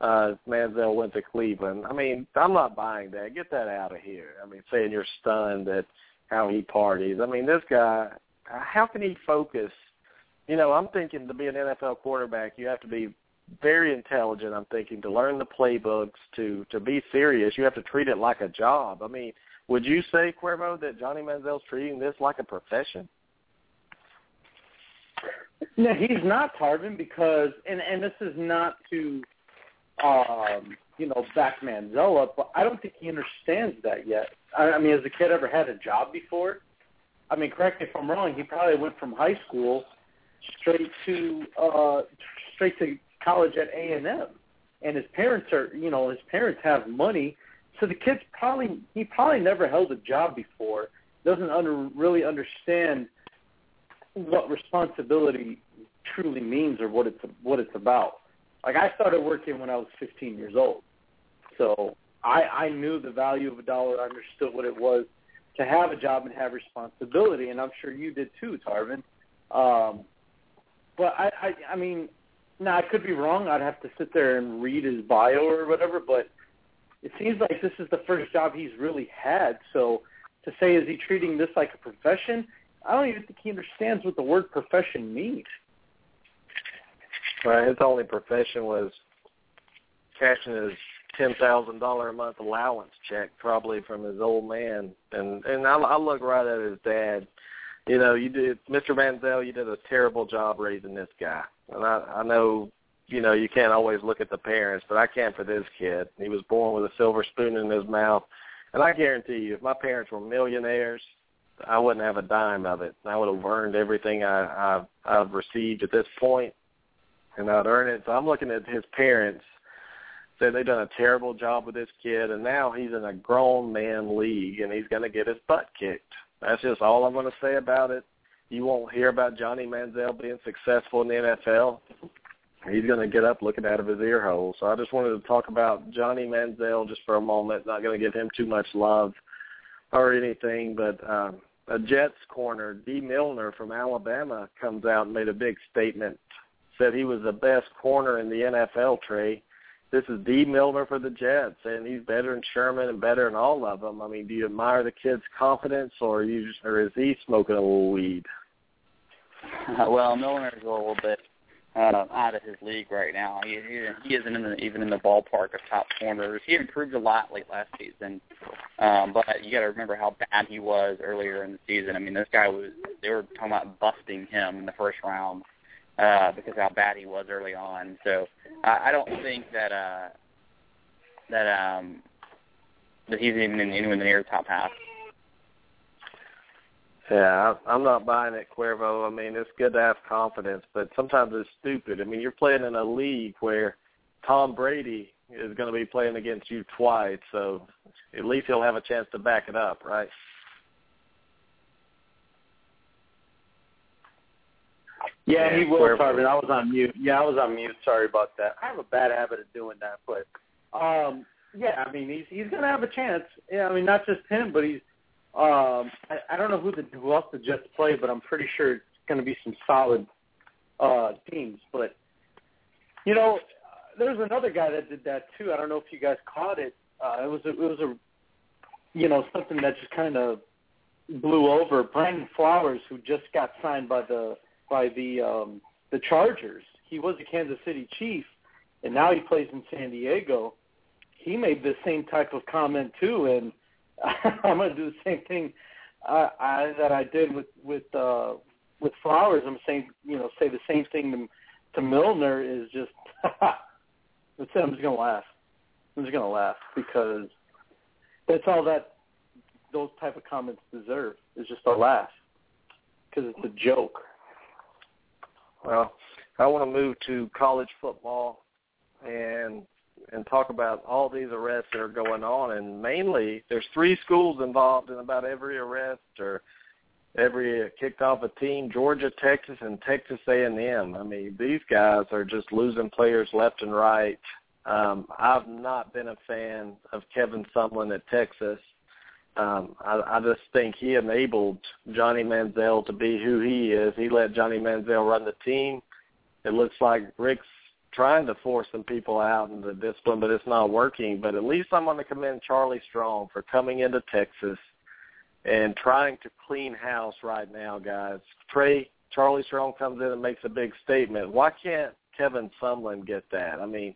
Uh, Manziel went to Cleveland. I mean, I'm not buying that. Get that out of here. I mean, saying you're stunned at how he parties. I mean, this guy, how can he focus? You know, I'm thinking to be an NFL quarterback, you have to be very intelligent. I'm thinking to learn the playbooks, to to be serious, you have to treat it like a job. I mean, would you say, Cuervo, that Johnny Manziel's treating this like a profession? No, he's not Tarvin because, and and this is not to, um, you know, back Manziel up, but I don't think he understands that yet. I, I mean, has the kid ever had a job before? I mean, correct me if I'm wrong. He probably went from high school straight to uh, straight to college at A and M, and his parents are, you know, his parents have money, so the kid's probably he probably never held a job before, doesn't under, really understand what responsibility truly means or what it's what it's about. Like I started working when I was 15 years old, so I I knew the value of a dollar. I understood what it was to have a job and have responsibility, and I'm sure you did too, Tarvin. Um, but I, I I mean, now I could be wrong. I'd have to sit there and read his bio or whatever, but it seems like this is the first job he's really had. So to say is he treating this like a profession? I don't even think he understands what the word profession means. Right. His only profession was cashing his ten thousand dollar a month allowance check, probably from his old man. And and I, I look right at his dad. You know, you did, Mr. Manziel. You did a terrible job raising this guy. And I, I know, you know, you can't always look at the parents, but I can for this kid. He was born with a silver spoon in his mouth, and I guarantee you, if my parents were millionaires, I wouldn't have a dime of it. I would have earned everything I, I've, I've received at this point, and I'd earn it. So I'm looking at his parents. Said they've done a terrible job with this kid, and now he's in a grown man league, and he's going to get his butt kicked. That's just all I'm going to say about it. You won't hear about Johnny Manziel being successful in the NFL. He's going to get up looking out of his ear hole. So I just wanted to talk about Johnny Manziel just for a moment. Not going to give him too much love or anything, but um, a Jets corner, Dee Milliner from Alabama, comes out and made a big statement. Said he was the best corner in the NFL, Trey. This is Dee Milliner for the Jets, and he's better than Sherman and better than all of them. I mean, do you admire the kid's confidence, or you just, or is he smoking a little weed? well, Milliner's a little bit uh, out of his league right now. He, he he isn't in the, even in the ballpark of top corners. He improved a lot late last season, um, but you got to remember how bad he was earlier in the season. I mean, this guy was they were talking about busting him in the first round uh, because how bad he was early on. So I, I don't think that uh, that um, that he's even in anywhere near the top half. Yeah, I'm not buying it, Cuervo. I mean, it's good to have confidence, but sometimes it's stupid. I mean, you're playing in a league where Tom Brady is going to be playing against you twice, so at least he'll have a chance to back it up, right? Yeah, he will. Tarvin. I was on mute. Yeah, I was on mute. Sorry about that. I have a bad habit of doing that, but um, yeah, I mean, he's he's going to have a chance. Yeah, I mean, not just him, but he's. Um, I, I don't know who the who else the Jets play, but I'm pretty sure it's going to be some solid uh, teams. But you know, there's another guy that did that too. I don't know if you guys caught it. Uh, it was a, it was a you know something that just kind of blew over. Brandon Flowers, who just got signed by the by the um, the Chargers. He was a Kansas City Chief, and now he plays in San Diego. He made the same type of comment too, and <laughs> I'm going to do the same thing uh, I, that I did with with uh, with Flowers. I'm saying, you know, say the same thing to, to Milner is just. <laughs> that's it. I'm just going to laugh. I'm just going to laugh because that's all that those type of comments deserve is just a laugh because it's a joke. Well, I want to move to college football and and talk about all these arrests that are going on. And mainly, there's three schools involved in about every arrest or every uh, kicked off a team: Georgia, Texas, and Texas A&M. I mean, these guys are just losing players left and right. Um, I've not been a fan of Kevin Sumlin at Texas. Um, I, I just think he enabled Johnny Manziel to be who he is. He let Johnny Manziel run the team. It looks like Richt's trying to force some people out into discipline, but it's not working. But at least I'm going to commend Charlie Strong for coming into Texas and trying to clean house right now, guys. Trey, Charlie Strong comes in and makes a big statement. Why can't Kevin Sumlin get that? I mean,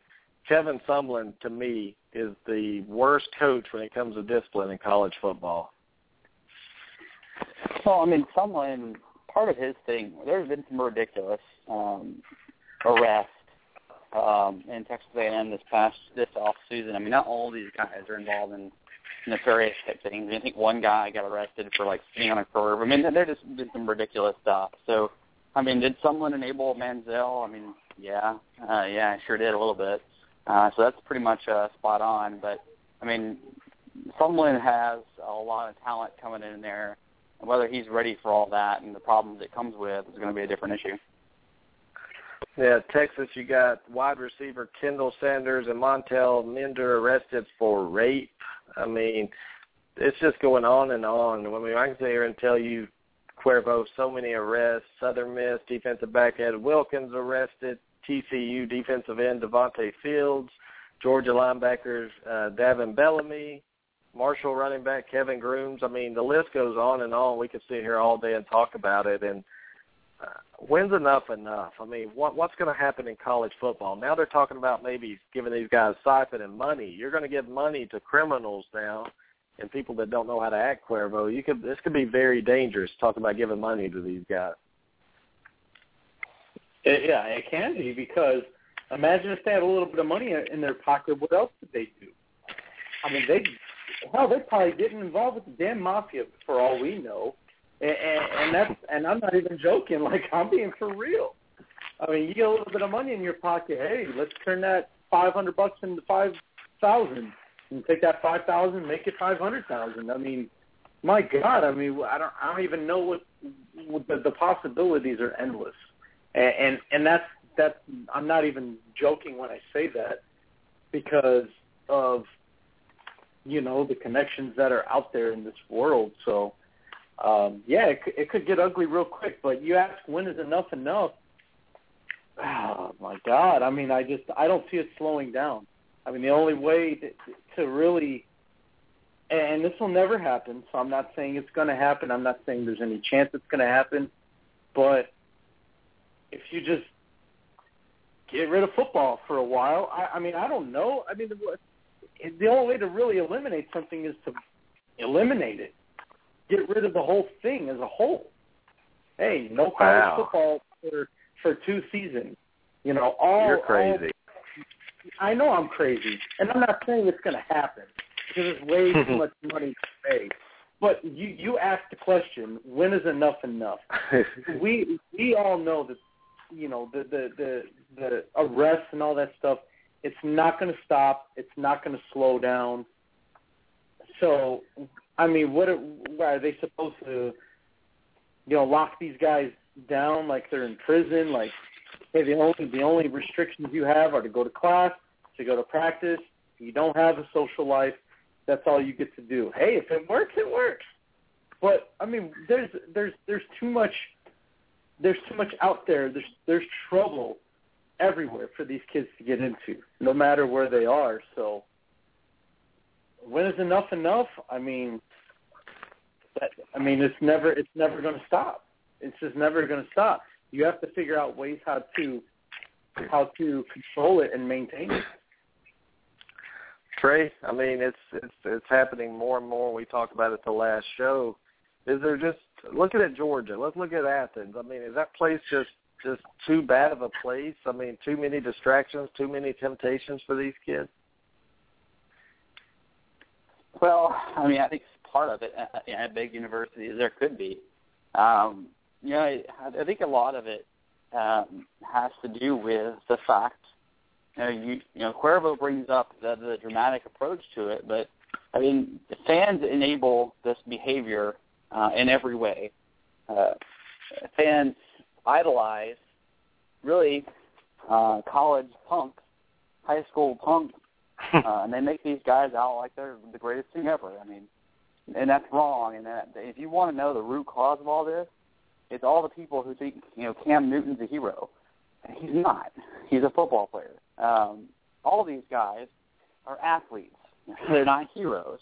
Kevin Sumlin, to me, is the worst coach when it comes to discipline in college football. Well, I mean, Sumlin, part of his thing, there's been some ridiculous um, arrests um, in Texas A&M this past this off season. I mean, not all these guys are involved in nefarious type things. I think one guy got arrested for like sitting on a curb. I mean, there just been some ridiculous stuff. So, I mean, did someone enable Manziel? I mean, yeah, uh, yeah, I sure did a little bit. Uh, so that's pretty much uh, spot on. But I mean, Sumlin has a lot of talent coming in there. Whether he's ready for all that and the problems it comes with is going to be a different issue. Yeah, Texas, you got wide receiver Kendall Sanders and Montrel Meander arrested for rape. I mean, it's just going on and on. I mean, I can sit here and tell you, Cuervo, so many arrests. Southern Miss defensive back Ed Wilkins arrested. TCU defensive end Devonte Fields. Georgia linebackers uh, Davin Bellamy. Marshall running back Kevin Grooms. I mean, the list goes on and on. We could sit here all day and talk about it. And uh, when's enough enough? I mean, what what's going to happen in college football? Now they're talking about maybe giving these guys siphon and money. You're going to give money to criminals now and people that don't know how to act, Cuervo. You could this could be very dangerous. Talking about giving money to these guys. It, yeah, it can be because imagine if they had a little bit of money in their pocket. What else did they do? I mean, they hell, they probably getting involved with the damn mafia for all we know and, and, and that's and I'm not even joking. <laughs> Like I'm being for real. I mean, you get a little bit of money in your pocket. Hey, let's turn that five hundred bucks into five thousand, and take that five thousand, make it five hundred thousand. I mean, my God, I mean, I don't, I don't even know what, what the, the possibilities are endless, and, and that's that's I'm not even joking when I say that, because of you know the connections that are out there in this world. So um, yeah, it, it could get ugly real quick. But you ask when is enough enough? Oh my God! I mean, I just I don't see it slowing down. I mean, the only way to, to really, and this will never happen. So I'm not saying it's going to happen. I'm not saying there's any chance it's going to happen. But if you just get rid of football for a while, I, I mean, I don't know. I mean, the, the only way to really eliminate something is to eliminate it get rid of the whole thing as a whole. Hey, no college wow. football for for two seasons. You know, all you're crazy. All, I know I'm crazy, and I'm not saying it's going to happen because there's way too <laughs> much money to pay. But you you asked the question, when is enough enough? <laughs> we we all know that you know the the the the arrests and all that stuff. It's not going to stop. It's not going to slow down. So I mean, what are, are they supposed to, you know, lock these guys down like they're in prison? Like, hey, the only the only restrictions you have are to go to class, to go to practice. You don't have a social life. That's all you get to do. Hey, if it works, it works. But I mean, there's there's there's too much there's too much out there. There's there's trouble everywhere for these kids to get into, no matter where they are. So when is enough enough? I mean, that, I mean, it's never it's never going to stop. It's just never going to stop. You have to figure out ways how to how to control it and maintain it. Trey, I mean, it's it's it's happening more and more. We talked about it the last show. Is there just looking at Georgia? Let's look at Athens. I mean, is that place just just too bad of a place? I mean, too many distractions, too many temptations for these kids. Well, I mean, I think part of it at, at big universities there could be. Um, you know, I, I think a lot of it um, has to do with the fact, you know, you, you know, Cuervo brings up the, the dramatic approach to it, but I mean, fans enable this behavior uh, in every way. Uh, fans idolize really uh, college punks high school punks, <laughs> uh, and they make these guys out like they're the greatest thing ever. I mean, and that's wrong. And that if you want to know the root cause of all this, it's all the people who think you know Cam Newton's a hero. He's not. He's a football player. Um, all these guys are athletes. <laughs> They're not heroes.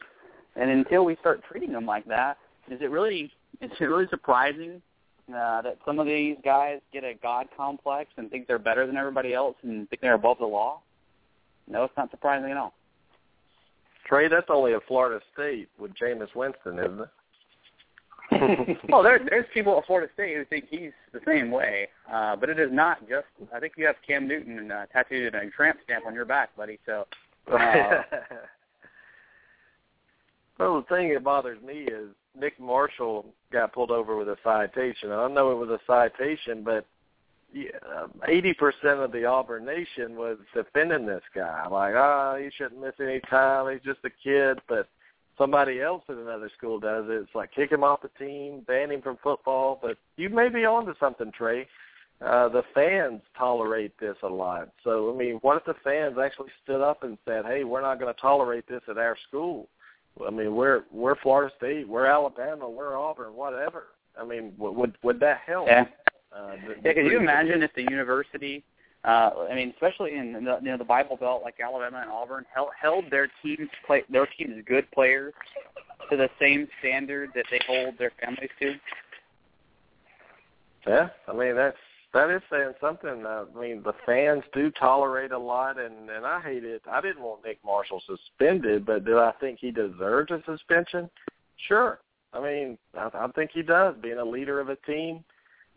And until we start treating them like that, is it really is it really surprising uh, that some of these guys get a god complex and think they're better than everybody else and think they're above the law? No, it's not surprising at all. Trey, that's only a Florida State with Jameis Winston, isn't it? well, <laughs> there, there's people at Florida State who think he's the same way, uh, but it is not just. I think you have Cam Newton uh, tattooed and a tramp stamp on your back, buddy. So. Uh, <laughs> well, the thing that bothers me is Nick Marshall got pulled over with a citation. I don't know it was a citation, but eighty percent of the Auburn nation was defending this guy. Like, ah, oh, he shouldn't miss any time. He's just a kid. But somebody else at another school does it. It's like kick him off the team, ban him from football. But you may be onto something, Trey. Uh, the fans tolerate this a lot. So, I mean, what if the fans actually stood up and said, "Hey, we're not going to tolerate this at our school"? I mean, we're we're Florida State, we're Alabama, we're Auburn, whatever. I mean, would would that help? Yeah. Uh, the, yeah, could you imagine if the university, uh, I mean, especially in the you know the Bible Belt like Alabama and Auburn, held held their teams play their teams good players to the same standard that they hold their families to? Yeah, I mean that's that is saying something. I mean, the fans do tolerate a lot, and and I hate it. I didn't want Nick Marshall suspended, but do I think he deserves a suspension? Sure. I mean, I, I think he does. Being a leader of a team,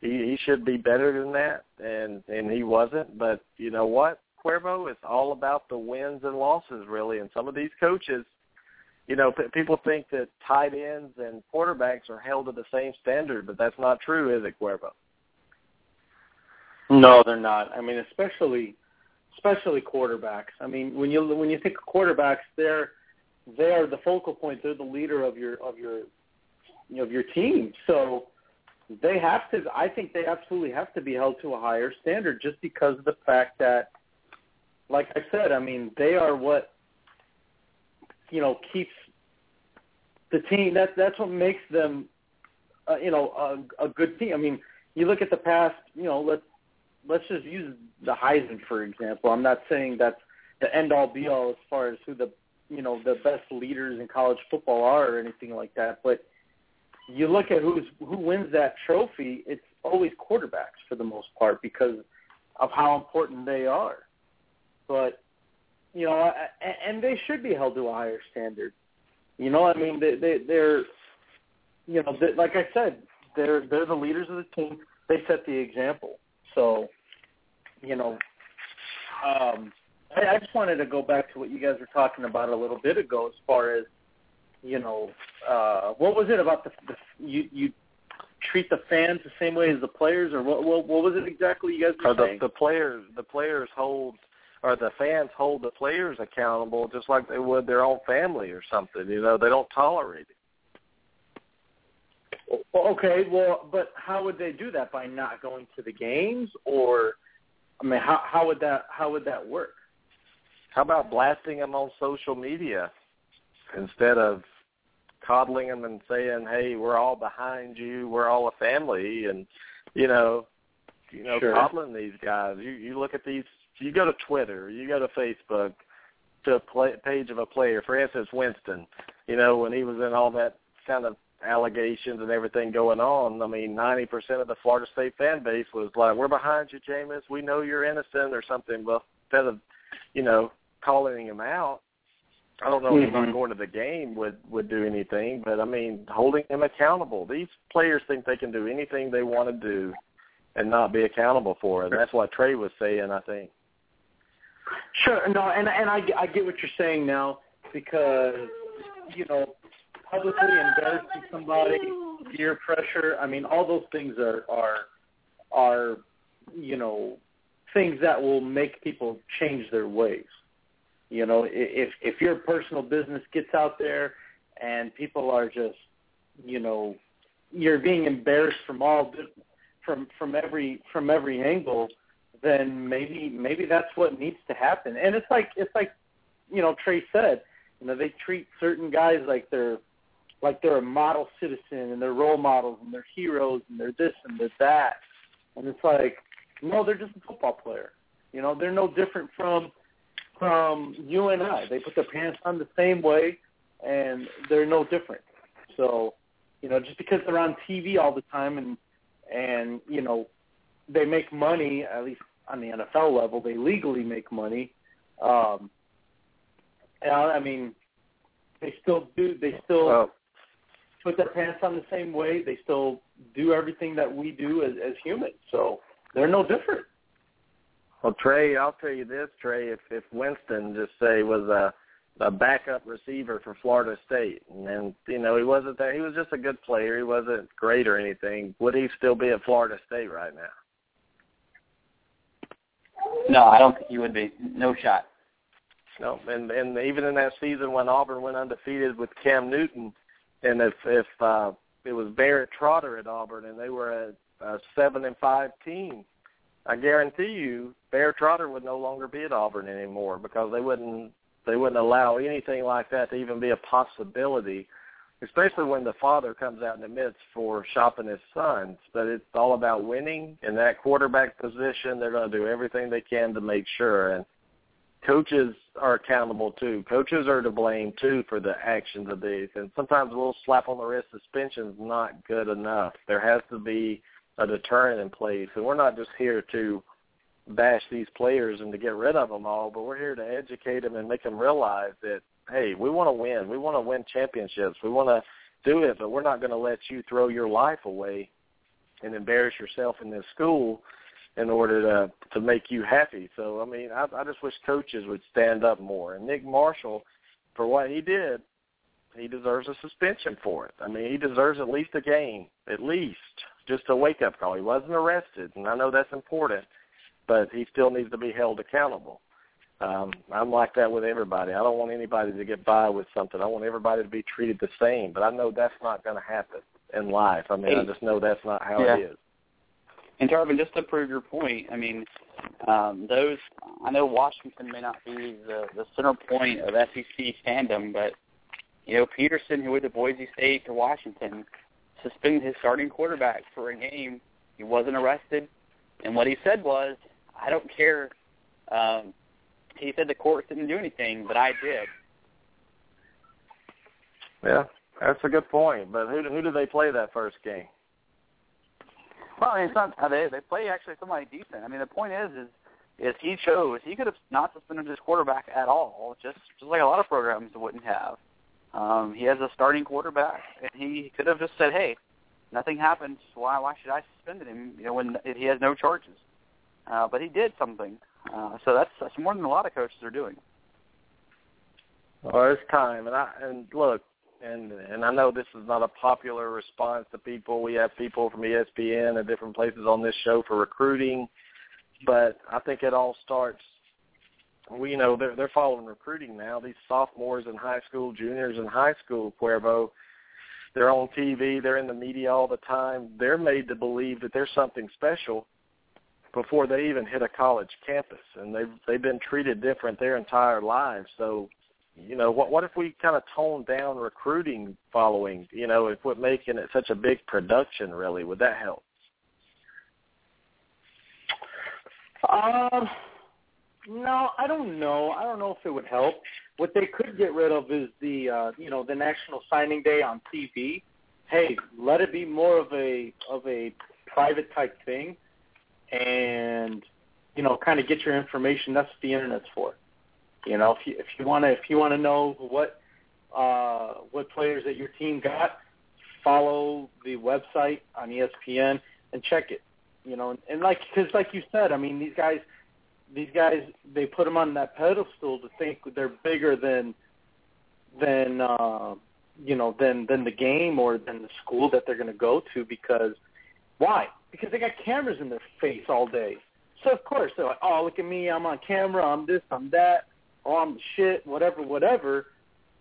he, he should be better than that, and and he wasn't. But you know what, Cuervo, it's all about the wins and losses, really. And some of these coaches, you know, p- people think that tight ends and quarterbacks are held to the same standard, but that's not true, is it, Cuervo? No, they're not. I mean, especially especially quarterbacks. I mean, when you when you think of quarterbacks, they're they are the focal point. They're the leader of your of your of your team. So they have to. I think they absolutely have to be held to a higher standard, just because of the fact that, like I said, I mean, they are what you know keeps the team. That that's what makes them, uh, you know, a, a good team. I mean, you look at the past. You know, let's let's just use the Heisman for example. I'm not saying that's the end all be all as far as who the you know the best leaders in college football are or anything like that, but you look at who's who wins that trophy, it's always quarterbacks for the most part because of how important they are. But you know, and they should be held to a higher standard. You know, I mean, they, they they're you know, they, like I said, they're they're the leaders of the team. They set the example. So, you know, um, I, I just wanted to go back to what you guys were talking about a little bit ago, as far as you know, uh, what was it about the, the you you treat the fans the same way as the players, or what what, what was it exactly you guys were or the, saying? The players the players hold or the fans hold the players accountable just like they would their own family or something. You know, they don't tolerate it. Okay, well, but how would they do that? By not going to the games, or I mean, how how would that how would that work? How about blasting them on social media instead of coddling them and saying, "Hey, we're all behind you. We're all a family," and you know, you know, sure. coddling these guys. You you look at these. You go to Twitter. You go to Facebook to a play, page of a player. For instance, Winston. You know, when he was in all that kind of allegations and everything going on, I mean, 90% of the Florida State fan base was like, we're behind you, Jameis. We know you're innocent or something. Well, instead of, you know, calling him out, I don't know mm-hmm. if not going to the game would would do anything, but I mean, holding him accountable. These players think they can do anything they want to do and not be accountable for it. And that's what Trey was saying, I think. Sure, no, and and I, I get what you're saying now because you know publicly ah, embarrassing somebody, peer pressure. I mean, all those things are are are you know things that will make people change their ways. You know, if if your personal business gets out there and people are just, you know, you're being embarrassed from all from from every from every angle, then maybe maybe that's what needs to happen. And it's like it's like you know Trey said, you know they treat certain guys like they're like they're a model citizen and they're role models and they're heroes and they're this and they're that. And it's like, no, they're just a football player. You know, they're no different from from you and I. They put their pants on the same way and they're no different. So, you know, just because they're on TV all the time and and, you know, they make money, at least on the NFL level, they legally make money. Um and I mean, they still do they still put their pants on the same way. They still do everything that we do as, as humans. So they're no different. Well, Trey, I'll tell you this, Trey. If if Winston just say was a a backup receiver for Florida State, and then you know he wasn't that he was just a good player. He wasn't great or anything. Would he still be at Florida State right now? No, I don't think he would be. No shot. No, and and even in that season when Auburn went undefeated with Cam Newton, and if if uh, it was Barrett Trotter at Auburn and they were a, a seven and five team, I guarantee you Barrett Trotter would no longer be at Auburn anymore because they wouldn't they wouldn't allow anything like that to even be a possibility. Especially when the father comes out in the midst for shopping his sons, but it's all about winning. In that quarterback position, they're going to do everything they can to make sure. And coaches are accountable too. Coaches are to blame too for the actions of these. And sometimes a little slap on the wrist suspension is not good enough. There has to be a deterrent in place. And we're not just here to bash these players and to get rid of them all, but we're here to educate them and make them realize that hey, we want to win. We want to win championships. We want to do it, but we're not going to let you throw your life away and embarrass yourself in this school in order to to make you happy. So I mean, I, I just wish coaches would stand up more. And Nick Marshall, for what he did, he deserves a suspension for it. I mean, he deserves at least a game, at least just a wake up call. He wasn't arrested, and I know that's important, but he still needs to be held accountable. Um, I'm like that with everybody. I don't want anybody to get by with something. I want everybody to be treated the same. But I know that's not going to happen in life. I mean, I just know that's not how Yeah. it is. And Tarvin, just to prove your point, I mean, um, those I know Washington may not be the the center point of SEC fandom, but you know Petersen, who went to Boise State to Washington, suspended his starting quarterback for a game. He wasn't arrested, and what he said was, "I don't care." Um, he said the court didn't do anything, but I did. Yeah, that's a good point. But who who do they play that first game? Well, it's not how they they play actually somebody decent. I mean, the point is, is is he chose he could have not suspended his quarterback at all, just just like a lot of programs wouldn't have. Um, he has a starting quarterback, and he could have just said, "Hey, nothing happened. Why why should I suspend him? You know, when he has no charges." Uh, but he did something, uh, so that's that's more than a lot of coaches are doing. Well, it's time, and I and look, and and I know this is not a popular response to people. We have people from ESPN and different places on this show for recruiting, but I think it all starts. We you know they're they're following recruiting now. These sophomores in high school, juniors in high school, Cuervo, they're on TV, they're in the media all the time. They're made to believe that there's something special before they even hit a college campus, and they've they've been treated different their entire lives. So you know, what what if we kind of tone down recruiting following, you know, if we're making it such a big production really, would that help? Um, no, I don't know. I don't know if it would help. What they could get rid of is the uh, you know the National Signing Day on TV. Hey, let it be more of a of a private type thing, and you know, kind of get your information. That's what the internet's for. You know, if you if you want to if you want to know what uh, what players that your team got, follow the website on ESPN and check it. You know, and, and like because like you said, I mean these guys these guys they put them on that pedestal to think they're bigger than than uh, you know than than the game or than the school that they're going to go to because why? Because they got cameras in their face all day. So of course they're like, oh look at me, I'm on camera, I'm this, I'm that, oh I'm shit, whatever, whatever.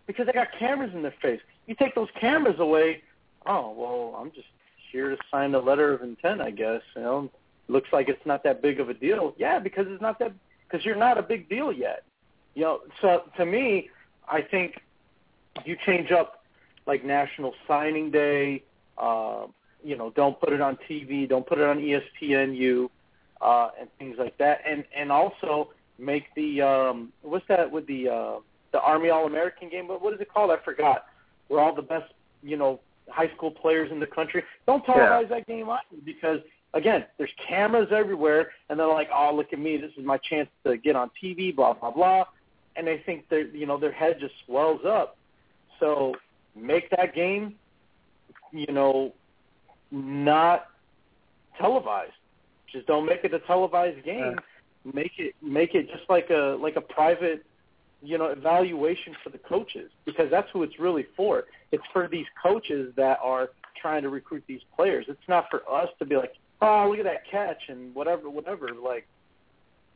Because they got cameras in their face. You take those cameras away, oh well, I'm just here to sign a letter of intent, I guess. You know, looks like it's not that big of a deal. Yeah, because it's not that because you're not a big deal yet. You know, so to me, I think you change up like National Signing Day. Uh, you know, don't put it on TV. Don't put it on ESPNU uh, and things like that. And and also make the um, what's that with the uh, the Army All American game? But what is it called? I forgot. Where all the best you know high school players in the country. Don't televise yeah. that game either because again, there's cameras everywhere, and they're like, "Oh, look at me! This is my chance to get on TV." Blah blah blah, and they think that you know their head just swells up. So make that game, you know, not televised. Just don't make it a televised game. Make it make it just like a like a private, you know, evaluation for the coaches because that's who it's really for. It's for these coaches that are trying to recruit these players. It's not for us to be like, oh, look at that catch and whatever, whatever. Like,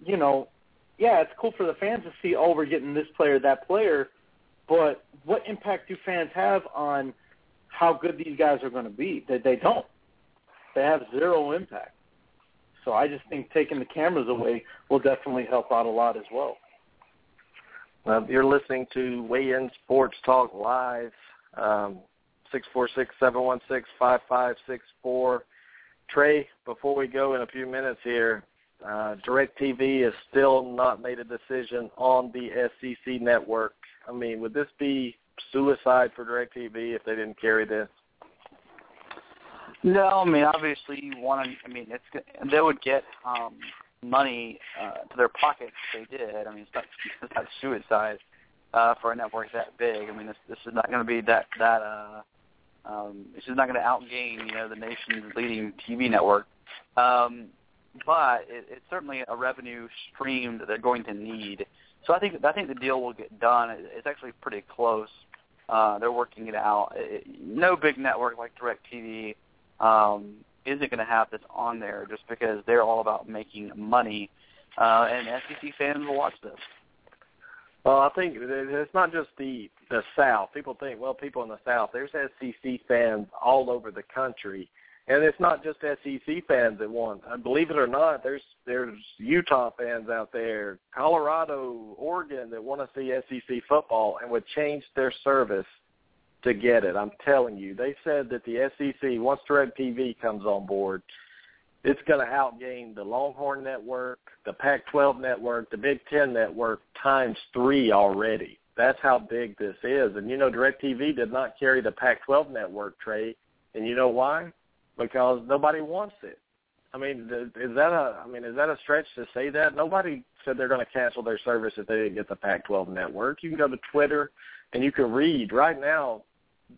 you know, yeah, it's cool for the fans to see, oh, we're getting this player, that player, but what impact do fans have on how good these guys are going to be? That they don't. They have zero impact. So I just think taking the cameras away will definitely help out a lot as well. Well, you're listening to Weigh In Sports Talk Live, um, six four six seven one six five five six four. Trey, before we go in a few minutes here, uh, DirecTV has still not made a decision on the SEC network. I mean, would this be suicide for DirecTV if they didn't carry this? No, I mean obviously you want to. I mean it's they would get um money uh, to their pockets if they did. I mean it's not it's not suicide uh, for a network that big. I mean this this is not going to be that that uh um, it's just not going to outgain, you know, the nation's leading TV network. Um, but it, it's certainly a revenue stream that they're going to need. So I think I think the deal will get done. It's actually pretty close. Uh, they're working it out. It, no big network like DirecTV um, isn't going to have this on there just because they're all about making money, uh, and SEC fans will watch this. Well, I think it's not just the the South. People think, well, people in the South. There's SEC fans all over the country, and it's not just SEC fans that want. Uh, believe it or not, there's there's Utah fans out there, Colorado, Oregon that want to see SEC football and would change their service to get it. I'm telling you, they said that the SEC once DirecTV comes on board it's going to outgain the Longhorn Network, the Pac-12 Network, the Big Ten Network times three already. That's how big this is. And you know, DirecTV did not carry the Pac-12 Network Trey, and you know why? Because nobody wants it. I mean, is that a? I mean, is that a stretch to say that? Nobody said they're going to cancel their service if they didn't get the Pac-12 network. You can go to Twitter, and you can read right now.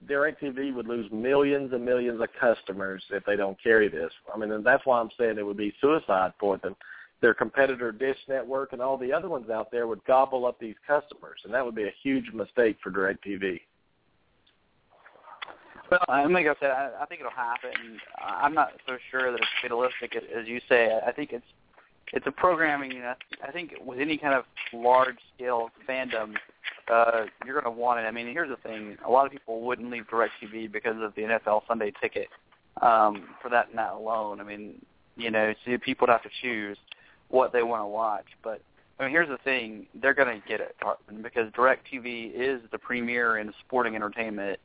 DirecTV would lose millions and millions of customers if they don't carry this. I mean, and that's why I'm saying it would be suicide for them. Their competitor Dish Network and all the other ones out there would gobble up these customers, and that would be a huge mistake for DirecTV. Well, I like I said, I, I think it'll happen. I'm not so sure that it's fatalistic as, as you say. I think it's it's a programming. You know, I think with any kind of large scale fandom, uh, you're going to want it. I mean, here's the thing: a lot of people wouldn't leave DirecTV because of the NFL Sunday Ticket. Um, for that and that alone, I mean, you know, so people would have to choose what they want to watch. But I mean, here's the thing: they're going to get it because DirecTV is the premier in sporting entertainment.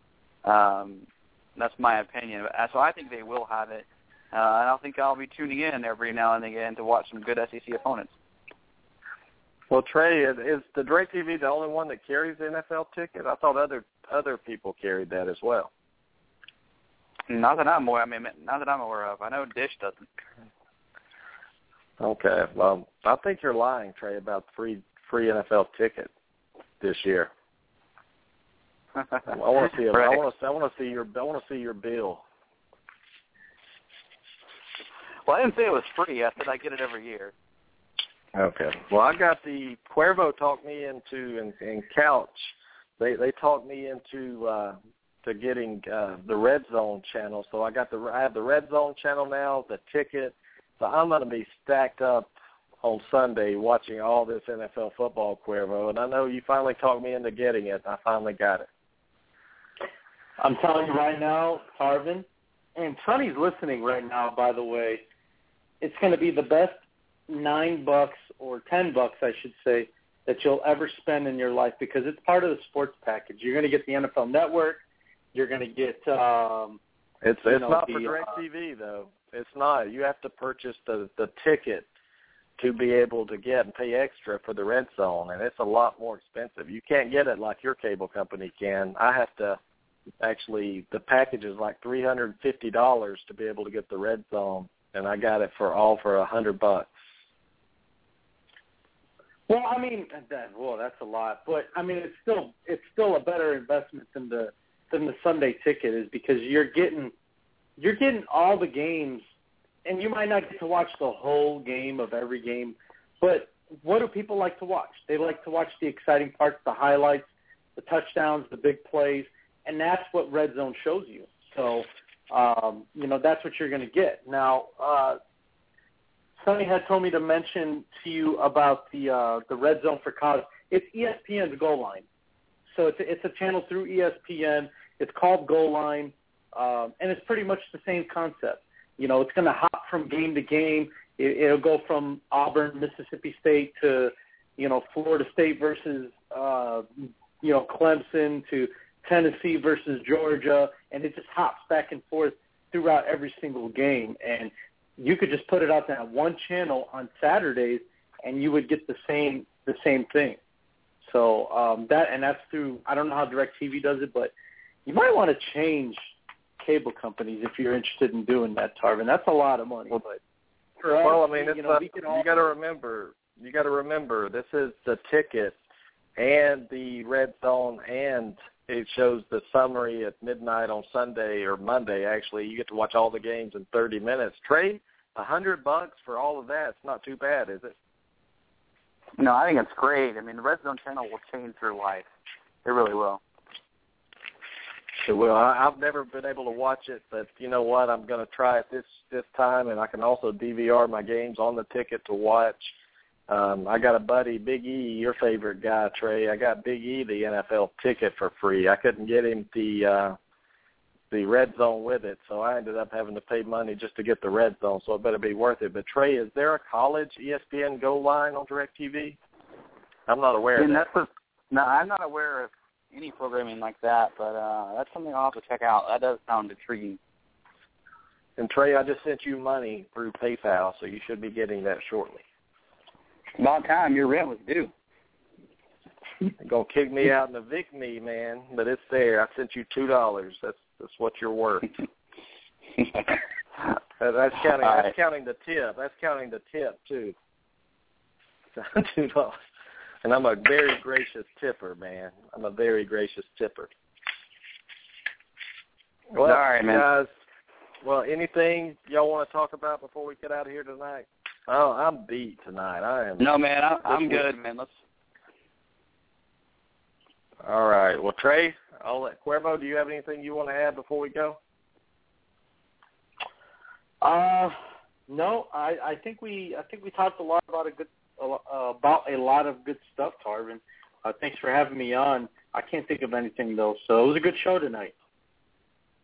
Um, that's my opinion. So I think they will have it, uh, and I think I'll be tuning in every now and again to watch some good SEC opponents. Well, Trey, is, is the DirecTV the only one that carries the NFL ticket? I thought other other people carried that as well. Not that I'm aware. I mean, not that I'm aware of. I know Dish doesn't. Okay. Well, I think you're lying, Trey, about free free NFL ticket this year. <laughs> I want to see. A, right. I want to. I want to see your. I want to see your bill. Well, I didn't say it was free. I said I get it every year. Okay. Well, I got the Cuervo talked me into and, and Couch. They they talked me into uh to getting uh the Red Zone channel. So I got the I have the Red Zone channel now, the ticket. So I'm going to be stacked up on Sunday watching all this NFL football, Cuervo. And I know you finally talked me into getting it. I finally got it. I'm telling you right now, Tarvin, and Sonny's listening right now. By the way, it's going to be the best nine bucks or ten bucks, I should say, that you'll ever spend in your life because it's part of the sports package. You're going to get the NFL Network. You're going to get. um It's it's know, not the, for uh, DirecTV though. It's not. You have to purchase the the ticket to be able to get and pay extra for the red zone, and it's a lot more expensive. You can't get it like your cable company can. I have to actually the package is like three hundred and fifty dollars to be able to get the red zone, and I got it for all for a hundred bucks. Well, I mean, that, well, that's a lot, but I mean, it's still it's still a better investment than the than the Sunday ticket is because you're getting you're getting all the games, and you might not get to watch the whole game of every game, but what do people like to watch? They like to watch the exciting parts, the highlights, the touchdowns, the big plays, and that's what Red Zone shows you. So, um, you know, that's what you're going to get. Now, uh, Sonny had told me to mention to you about the uh, the red zone for college. It's ESPN's Goal Line, so it's a, it's a channel through ESPN. It's called Goal Line, um, and it's pretty much the same concept. You know, it's going to hop from game to game. It, it'll go from Auburn, Mississippi State to you know Florida State versus uh, you know Clemson to Tennessee versus Georgia, and it just hops back and forth throughout every single game. And you could just put it out on one channel on Saturdays, and you would get the same the same thing. So um, that and that's through I don't know how DirecTV does it, but you might want to change cable companies if you're interested in doing that, Tarvin. That's a lot of money, but for us, Well, I mean, it's you know, we all you got to remember. You got to remember this is the ticket and the red zone, and it shows the summary at midnight on Sunday or Monday. Actually, you get to watch all the games in 30 minutes. Trey, a hundred bucks for all of that. It's not too bad, is it? No, I think it's great. I mean, the Red Zone channel will change your life. It really will. Well, I, I've never been able to watch it, but you know what? I'm going to try it this this time, and I can also DVR my games on the ticket to watch. Um, I got a buddy, Big E, your favorite guy, Trey. I got Big E the NFL ticket for free. I couldn't get him the uh, the red zone with it, so I ended up having to pay money just to get the red zone. So it better be worth it. But Trey, is there a college ESPN goal line on DirecTV? I'm not aware I of that. that's a, no, I'm not aware of any programming like that, but uh, that's something I'll have to check out. That does sound intriguing. And Trey, I just sent you money through PayPal, so you should be getting that shortly. About time your rent was due. They're gonna kick me out and evict me, man. But it's there. I sent you two dollars. That's that's what you're worth. That's counting. All That's counting the tip. That's counting the tip too. <laughs> two dollars. And I'm a very gracious tipper, man. I'm a very gracious tipper. Well, All right, man. guys. Well, anything y'all want to talk about before we get out of here tonight? Oh, I'm beat tonight. I am. No, man, I, I'm good, man. Let's. All right. Well, Trey, I'll let Cuervo. Do you have anything you want to add before we go? Uh, no, I, I think we I think we talked a lot about a good uh, about a lot of good stuff, Tarvin. Uh, thanks for having me on. I can't think of anything though, so it was a good show tonight.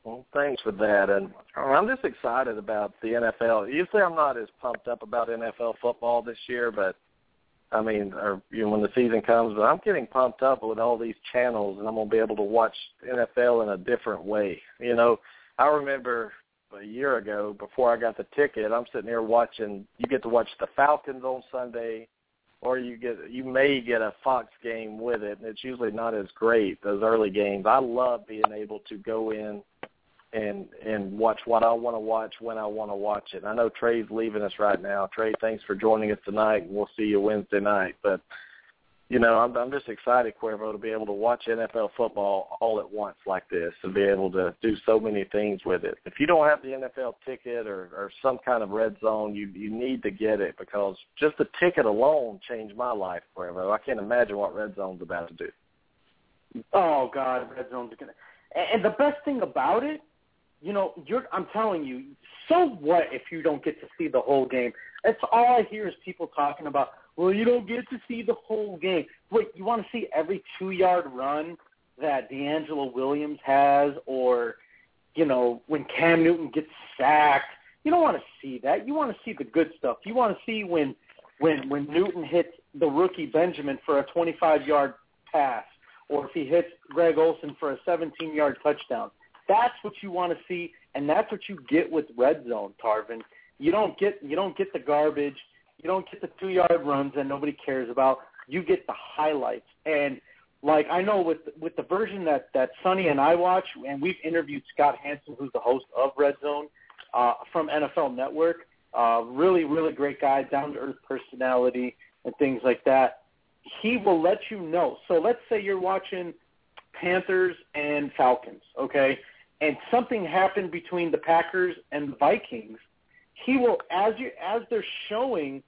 Well, thanks for that. And I'm just excited about the NFL. Usually I'm not as pumped up about NFL football this year, but I mean, or you know, when the season comes, but I'm getting pumped up with all these channels, and I'm gonna be able to watch NFL in a different way. You know, I remember a year ago before I got the ticket, I'm sitting here watching. You get to watch the Falcons on Sunday, or you get you may get a Fox game with it, and it's usually not as great those early games. I love being able to go in and and watch what I want to watch when I want to watch it. I know Trey's leaving us right now. Trey, thanks for joining us tonight, we'll see you Wednesday night. But you know, I'm I'm just excited, Cuervo, to be able to watch NFL football all at once like this, and be able to do so many things with it. If you don't have the NFL ticket or or some kind of red zone, you you need to get it because just the ticket alone changed my life, Cuervo. I can't imagine what red zone's about to do. Oh God, red zone's gonna. And the best thing about it, you know, you're. I'm telling you. So what if you don't get to see the whole game? That's all I hear is people talking about. Well, you don't get to see the whole game. Wait, you want to see every two-yard run that DeAngelo Williams has, or you know, when Cam Newton gets sacked, You don't want to see that. You want to see the good stuff. You want to see when when when Newton hits the rookie Benjamin for a 25-yard pass, or if he hits Greg Olsen for a 17-yard touchdown. That's what you want to see, and that's what you get with red zone, Tarvin. You don't get you don't get the garbage. You don't get the two-yard runs that nobody cares about. You get the highlights, and like I know with with the version that that Sonny and I watch, and we've interviewed Scott Hanson, who's the host of Red Zone uh, from NFL Network. Uh, really, really great guy, down to earth personality, and things like that. He will let you know. So let's say you're watching Panthers and Falcons, okay, and something happened between the Packers and the Vikings. He will, as you as they're showing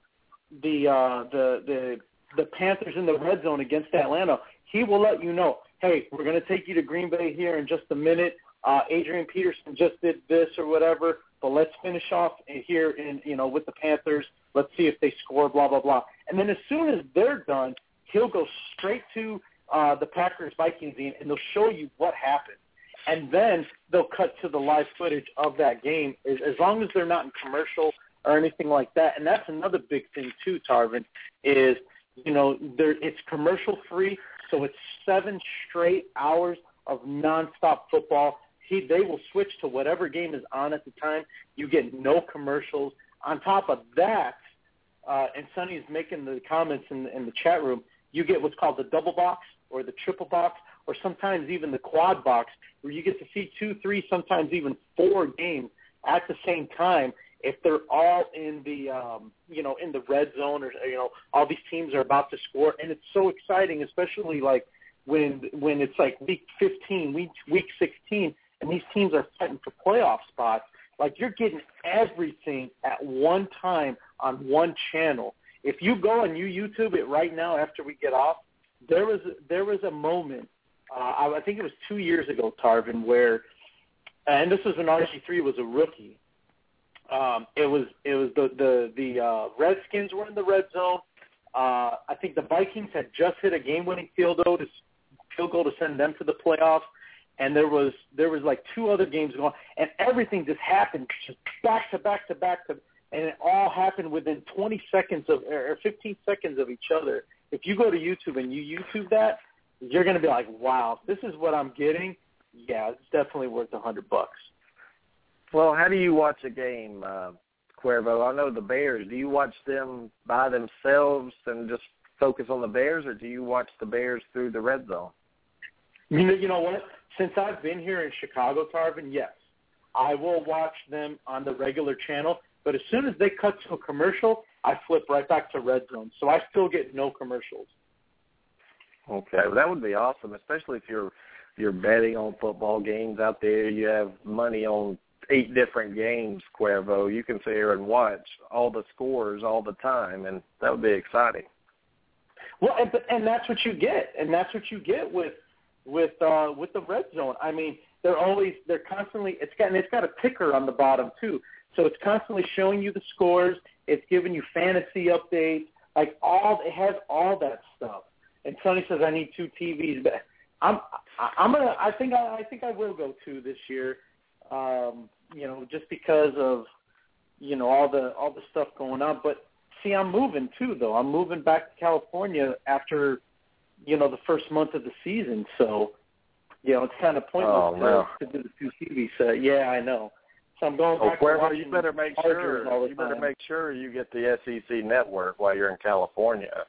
the uh, the the the Panthers in the red zone against Atlanta, he will let you know, hey, we're going to take you to Green Bay here in just a minute. Uh, Adrian Peterson just did this or whatever, but let's finish off here in you know with the Panthers. Let's see if they score. Blah blah blah. And then as soon as they're done, he'll go straight to uh, the Packers Vikings game, and they'll show you what happened. And then they'll cut to the live footage of that game, as, as long as they're not in commercial or anything like that. And that's another big thing too, Tarvin, is you know there it's commercial free, so it's seven straight hours of nonstop football he they will switch to whatever game is on at the time. You get no commercials. On top of that, uh, and Sonny's making the comments in, in the chat room. You get what's called the double box or the triple box, or sometimes even the quad box, where you get to see two, three, sometimes even four games at the same time. If they're all in the um, you know in the red zone, or you know all these teams are about to score, and it's so exciting, especially like when when it's like week 15, week week 16, and these teams are fighting for playoff spots, like you're getting everything at one time on one channel. If you go and you YouTube it right now after we get off, there was there was a moment. Uh, I think it was two years ago, Tarvin, where, and this was when RG three was a rookie. Um, it was it was the the the uh, Redskins were in the red zone. Uh, I think the Vikings had just hit a game-winning field goal to field goal to send them to the playoffs and there was there was like two other games going, and everything just happened just back to back to back to, and it all happened within 20 seconds of or 15 seconds of each other. If you go to YouTube and you YouTube that, you're going to be like, wow, this is what I'm getting. Yeah, it's definitely worth a hundred bucks. Well, how do you watch a game, uh, Cuervo? I know the Bears. Do you watch them by themselves and just focus on the Bears, or do you watch the Bears through the red zone? You know, you know what? Since I've been here in Chicago, Tarvin, yes, I will watch them on the regular channel. But as soon as they cut to a commercial, I flip right back to Red Zone. So I still get no commercials. Okay, well, that would be awesome, especially if you're you're betting on football games out there. You have money on eight different games, Cuervo. You can sit here and watch all the scores all the time, and that would be exciting. Well, and, and that's what you get, and that's what you get with with uh, with the red zone. I mean, they're always they're constantly it's got and it's got a ticker on the bottom too, so it's constantly showing you the scores. It's giving you fantasy updates, like all it has all that stuff. And Sonny says I need two TVs, but I'm I'm gonna I think I, I think I will go two this year. Um, you know, just because of you know all the all the stuff going on. But see, I'm moving too, though. I'm moving back to California after you know, the first month of the season. So, you know, it's kind of pointless oh, no. to, to do the two TV set. Yeah, I know. So I'm going oh, back Cuervo, to you better make Chargers sure you better make sure you get the SEC network while you're in California.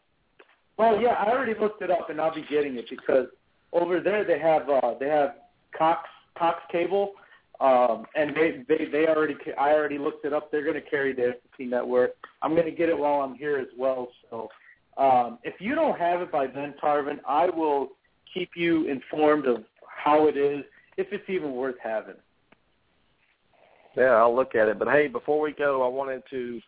Well, yeah, I already looked it up, and I'll be getting it because over there they have uh, they have Cox Cox Cable, um, and they they they already I already looked it up. They're going to carry the SEC network. I'm going to get it while I'm here as well. So um, if you don't have it by then, Tarvin, I will keep you informed of how it is, if it's even worth having. Yeah, I'll look at it. But hey, before we go, I wanted to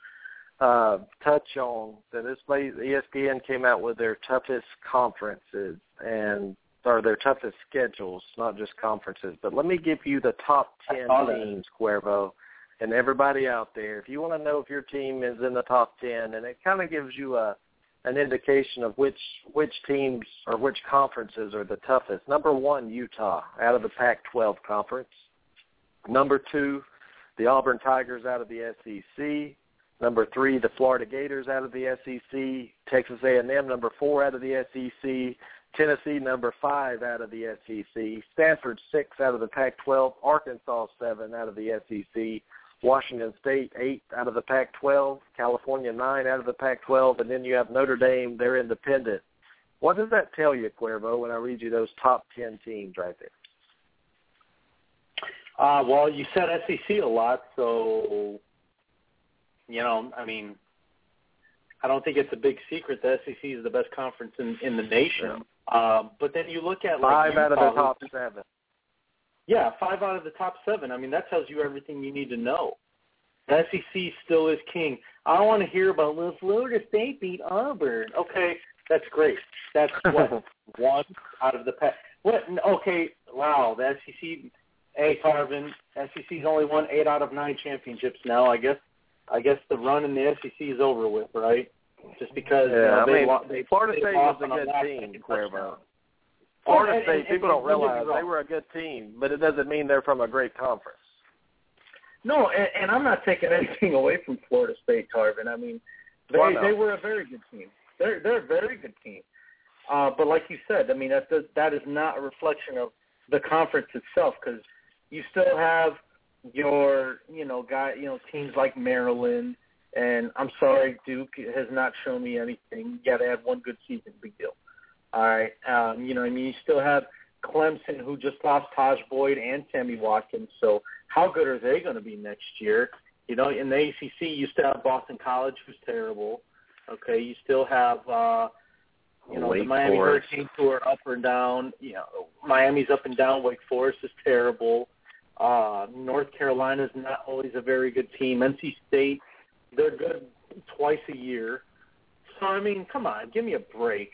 uh, touch on that this place, ESPN came out with their toughest conferences and or their toughest schedules, not just conferences. But let me give you the top ten teams, Cuervo, and everybody out there. If you want to know if your team is in the top ten, and it kind of gives you a an indication of which which teams or which conferences are the toughest. Number one, Utah, out of the Pac-12 conference. Number two, the Auburn Tigers out of the SEC. Number three, the Florida Gators out of the SEC. Texas A&M number four out of the SEC. Tennessee number five out of the SEC. Stanford six out of the Pac-12. Arkansas seven out of the SEC. Washington State eight out of the Pac-12. California nine out of the Pac-12, and then you have Notre Dame. They're independent. What does that tell you, Cuervo, when I read you those top ten teams right there? Uh, well, you said SEC a lot, so you know, I mean, I don't think it's a big secret the SEC is the best conference in in the nation. Yeah. Um, but then you look at like, five like, out of the top seven. Yeah, five out of the top seven. I mean, that tells you everything you need to know. The SEC still is king. I don't want to hear about well, Florida State beat Auburn. Okay, that's great. That's <laughs> what one out of the pack. What? Okay, wow. The SEC. Hey, Tarvin. SEC's only won eight out of nine championships now. I guess. I guess the run in the SEC is over with, right? Just because yeah, you know, I they, mean, lo- they Florida State lost was a good team, Cuervo. Florida and- State, and- people and don't don't realize they were a good team, but it doesn't mean they're from a great conference. No, and, and I'm not taking <laughs> anything away from Florida State, Tarvin. I mean, they Well, no. they were a very good team. They're they're a very good team. Uh, but like you said, I mean that does, that is not a reflection of the conference itself because you still have your you know guy you know teams like Maryland and I'm sorry Duke has not shown me anything. You got to have one good season, big deal. All right, um, you know I mean you still have Clemson who just lost Tajh Boyd and Sammy Watkins, so how good are they going to be next year? You know, in the ACC, you still have Boston College, who's terrible. Okay, you still have, uh, you know, the Miami Forest. Hurricanes who are up and down. You know, Miami's up and down. Wake Forest is terrible. Uh, North Carolina's not always a very good team. NC State, they're good twice a year. So I mean, come on, give me a break.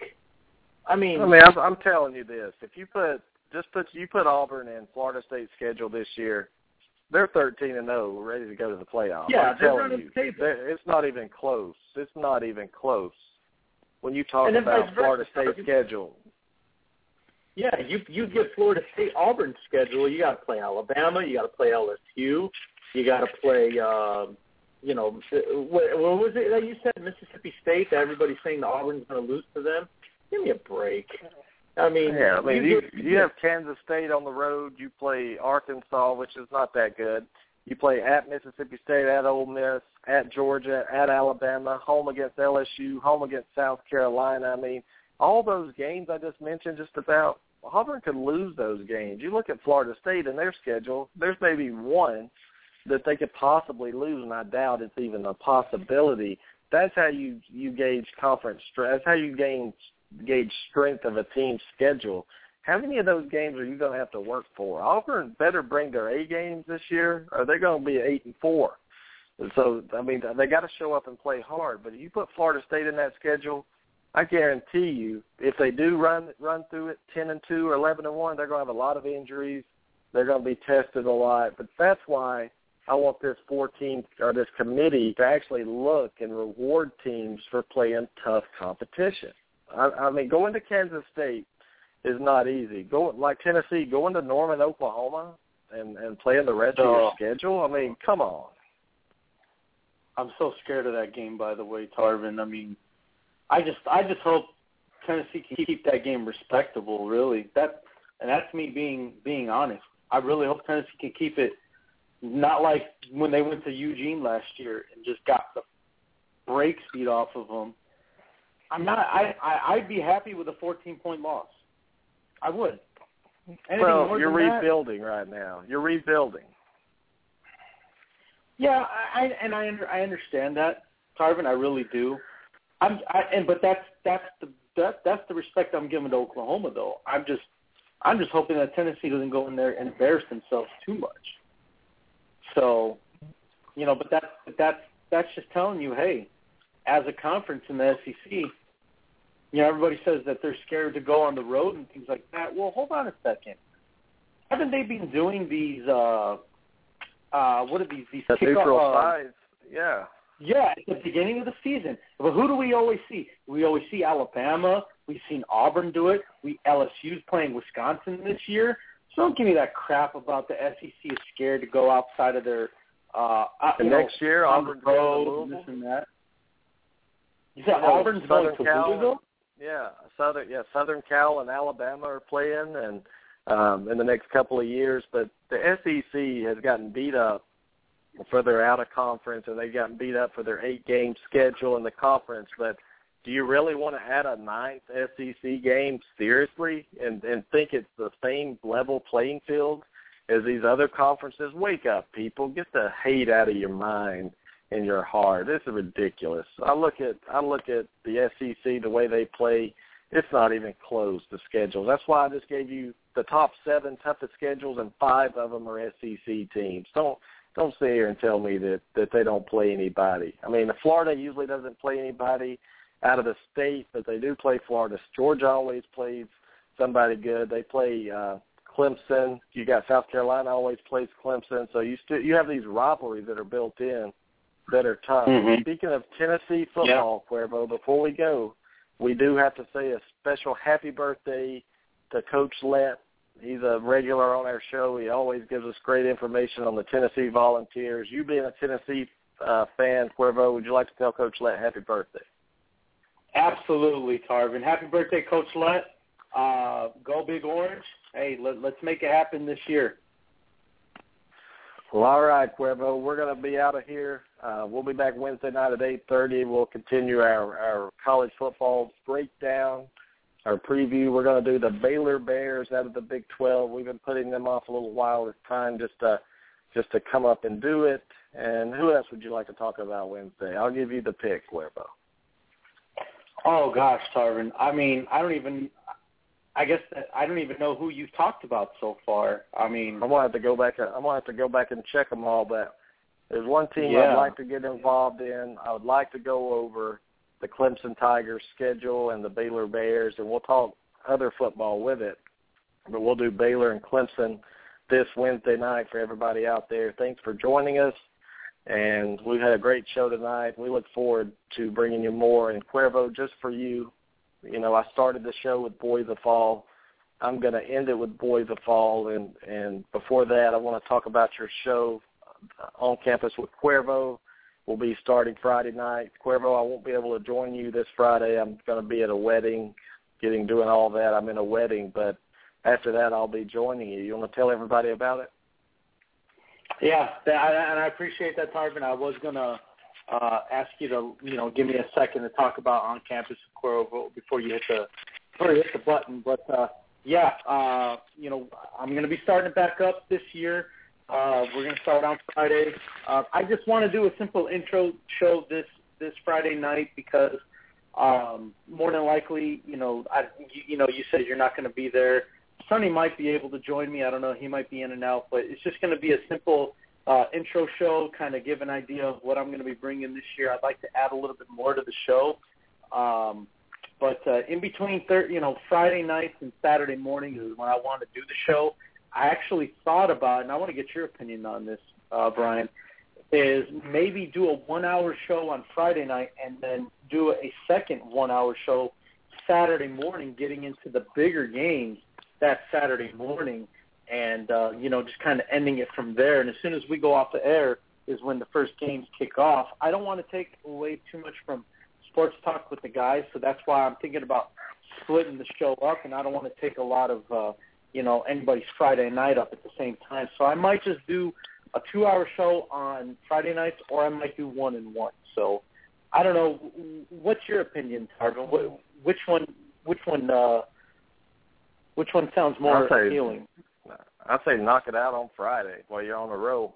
I mean, I mean, I'm, I'm telling you this: if you put just put you put Auburn in Florida State's schedule this year, they're 13 and 0, ready to go to the playoffs. Yeah, I'm telling you, it's not even close. It's not even close. When you talk about. Florida State's schedule, Yeah, you you get Florida State Auburn's schedule. You got to play Alabama. You got to play LSU. You got to play. Um, you know, what, what was it that you said? Mississippi State. That everybody's saying the Auburn's going to lose to them. Give me a break. I mean, yeah, I mean, you get- you have Kansas State on the road. You play Arkansas, which is not that good. You play at Mississippi State, at Ole Miss, at Georgia, at Alabama, home against LSU, home against South Carolina. I mean, all those games I just mentioned, just about Auburn could lose those games. You look at Florida State and their schedule. There's maybe one that they could possibly lose, and I doubt it's even a possibility. That's how you you gauge conference strength. That's how you gauge gauge strength of a team's schedule. How many of those games are you going to have to work for? Auburn better bring their A games this year, or they're going to be eight and four. So I mean, they got to show up and play hard. But if you put Florida State in that schedule, I guarantee you, if they do run run through it ten and two or eleven and one, they're going to have a lot of injuries. They're going to be tested a lot. But that's why I want this four team or this committee to actually look and reward teams for playing tough competition. I, I mean, going to Kansas State is not easy. Going like Tennessee, going to Norman, Oklahoma, and and playing the rest of your schedule. I mean, come on. I'm so scared of that game. By the way, Tarvin. I mean, I just I just hope Tennessee can keep that game respectable. Really, that and that's me being being honest. I really hope Tennessee can keep it not like when they went to Eugene last year and just got the brakes beat off of them. I'm not. I, I I'd be happy with a 14 point loss. I would. Anything well, you're than that- rebuilding right now. You're rebuilding. Yeah, I, I and I under, I understand that, Tarvin. I really do. I'm I, and but that's that's the that that's the respect I'm giving to Oklahoma though. I'm just I'm just hoping that Tennessee doesn't go in there and embarrass themselves too much. So, you know, but that's but that's that's just telling you, hey, as a conference in the SEC, you know, everybody says that they're scared to go on the road and things like that. Well, hold on a second. Haven't they been doing these? uh uh What are these? These The kickoff- neutral uh, sides. Yeah. Yeah, at the beginning of the season. But who do we always see? We always see Alabama. We've seen Auburn do it. We LSU's playing Wisconsin this year. So don't give me that crap about the SEC is scared to go outside of their Uh, you next know, year, on the Auburn's going to road, this and that. You said You know, Auburn's going to Cal- Louisville? Yeah, Southern yeah Southern Cal and Alabama are playing, and um, in the next couple of years. But the SEC has gotten beat up for their out of conference, and they've gotten beat up for their eight game schedule in the conference. But do you really want to add a ninth SEC game seriously and and think it's the same level playing field as these other conferences? Wake up, people! Get the hate out of your mind and your heart. This is ridiculous. I look at I look at the SEC the way they play. It's not even close to schedule. That's why I just gave you the top seven toughest schedules, and five of them are SEC teams. Don't don't sit here and tell me that that they don't play anybody. I mean, Florida usually doesn't play anybody out of the state, but they do play Florida. Georgia always plays somebody good. They play uh, Clemson. You got South Carolina always plays Clemson. So you still you have these rivalries that are built in that are tough. Mhm. Speaking of Tennessee football, Cuervo, before we go, we do have to say a special happy birthday to Coach Let. He's a regular on our show. He always gives us great information on the Tennessee Volunteers. You being a Tennessee uh, fan, Cuervo, would you like to tell Coach Let happy birthday? Absolutely, Tarvin. Happy birthday, Coach Let. Uh, go Big Orange. Hey, let, let's make it happen this year. Well, all right, Cuervo. We're going to be out of here. Uh, we'll be back Wednesday night at 8.30. We'll continue our, our college football breakdown, our preview. We're going to do the Baylor Bears out of the Big 12. We've been putting them off a little while. It's time just to, just to come up and do it. And who else would you like to talk about Wednesday? I'll give you the pick, Cuervo. Oh gosh, Tarvin. I mean, I don't even. I guess that I don't even know who you've talked about so far. I mean, I'm gonna have to go back. I'm gonna have to go back and check them all. But there's one team Yeah. I'd like to get involved in. I would like to go over the Clemson Tigers schedule and the Baylor Bears, and we'll talk other football with it. But we'll do Baylor and Clemson this Wednesday night for everybody out there. Thanks for joining us. And we've had a great show tonight. We look forward to bringing you more. And Cuervo, just for you, you know, I started the show with Boys of Fall. I'm going to end it with Boys of Fall. And, and before that, I want to talk about your show on campus with Cuervo. We'll be starting Friday night. Cuervo, I won't be able to join you this Friday. I'm going to be at a wedding, getting doing all that. I'm in a wedding, but after that, I'll be joining you. You want to tell everybody about it? yeah, and I appreciate that, Tarvin. I was gonna uh, ask you to, you know, give me a second to talk about on campus Cuervo before you hit the before you hit the button. But uh, yeah, uh, you know, I'm gonna be starting back up this year. Uh, we're gonna start on Friday. Uh, I just want to do a simple intro show this this Friday night because um, more than likely, you know, I, you, you know, you said you're not going to be there. Sonny might be able to join me. I don't know. He might be in and out, but it's just going to be a simple uh, intro show, kind of give an idea of what I'm going to be bringing this year. I'd like to add a little bit more to the show. Um, but uh, in between, thir- you know, Friday nights and Saturday mornings is when I want to do the show. I actually thought about, and I want to get your opinion on this, uh, Brian, is maybe do a one-hour show on Friday night and then do a second one-hour show Saturday morning, getting into the bigger games that Saturday morning, and uh, you know just kind of ending it from there. And as soon as we go off the air is when the first games kick off. I don't want to take away too much from sports talk with the guys, so that's why I'm thinking about splitting the show up, and I don't want to take a lot of uh, you know anybody's Friday night up at the same time. So I might just do a two-hour show on Friday nights, or I might do one and one. So I don't know. What's your opinion, Tarvin? Which one? Which one? Uh, which one sounds more I'll say- appealing? I say knock it out on Friday while you're on the road.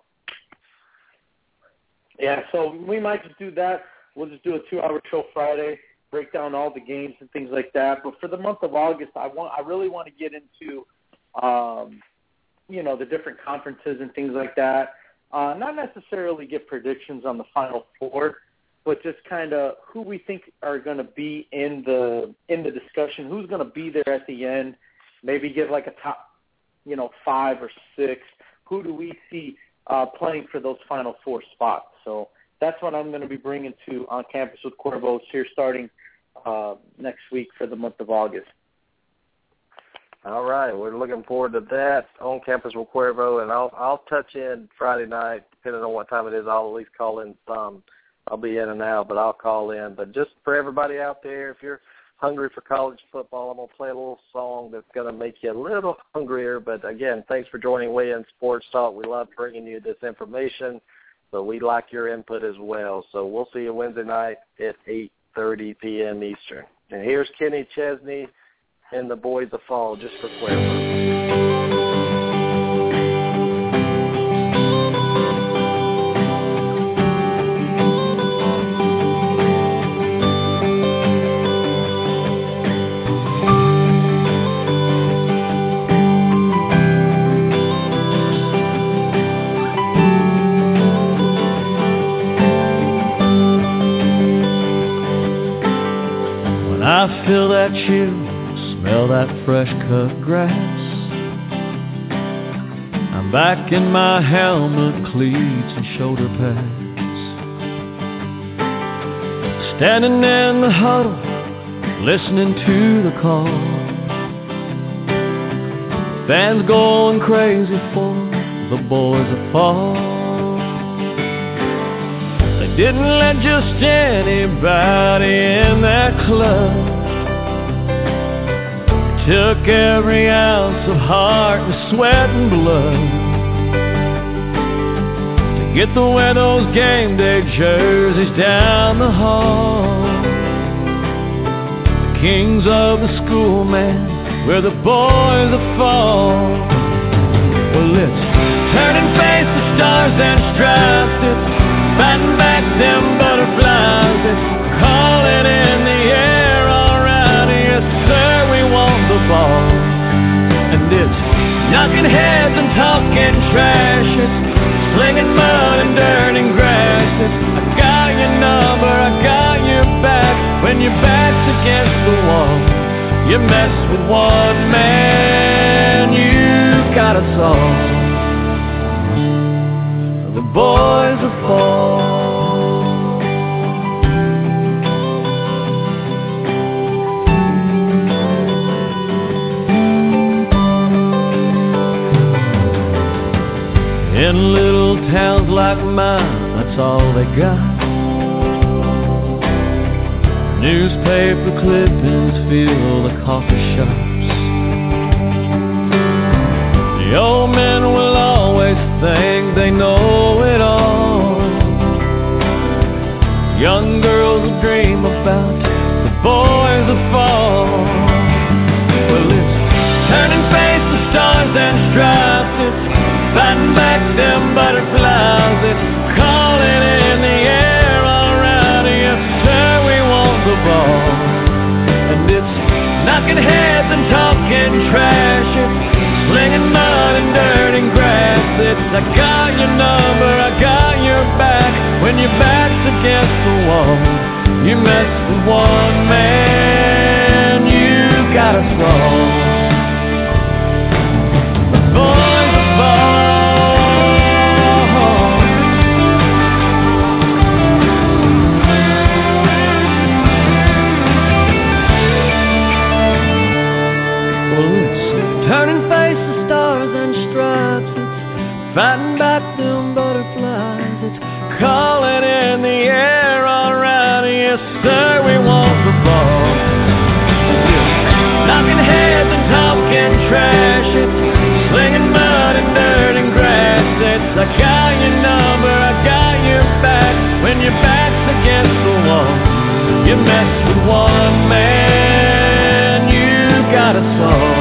Yeah, so we might just do that. We'll just do a two-hour show Friday, break down all the games and things like that. But for the month of August, I want, I really want to get into, um, you know, the different conferences and things like that. Uh, not necessarily get predictions on the Final Four, but just kind of who we think are going to be in the in the discussion. Who's going to be there at the end? Maybe give like a top, you know, five or six. Who do we see uh, playing for those Final Four spots? So that's what I'm going to be bringing to on campus with Cuervo's here starting uh, next week for the month of August. All right, we're looking forward to that on campus with Cuervo, and I'll I'll touch in Friday night, depending on what time it is, I'll at least call in some. I'll be in and out, but I'll call in. But just for everybody out there, if you're hungry for college football, I'm gonna play a little song that's gonna make you a little hungrier. But again, thanks for joining Weigh In Sports Talk. We love bringing you this information, but we like your input as well. So we'll see you Wednesday night at 8:30 p.m. Eastern. And here's Kenny Chesney and the Boys of Fall, just for Cuervo. Fresh cut grass. I'm back in my helmet, cleats, and shoulder pads. Standing in the huddle, listening to the call. Fans going crazy for the boys of fall. They didn't let just anybody in that club. Took every ounce of heart and sweat and blood to get the those game day jerseys down the hall. The kings of the school, man, we're the boys that fall. Well, it's turning face to stars and stripes. It's fighting knocking heads and talking trash. Slinging mud and dirt and grass. I got your number, I got your back. When your back's against the wall, you mess with one man, you got us all. The boys are fall. In little towns like mine, that's all they got. Newspaper clippings fill the coffee shops. The old men will always think they know it all. Young girls will dream about the boys that fall. Knocking heads and talking trash. It's slinging mud and dirt and grass. It's I got your number, I got your back. When your back's against the wall, you mess with one man, you got us all. Your back's against the wall, you mess with one man, you got us all.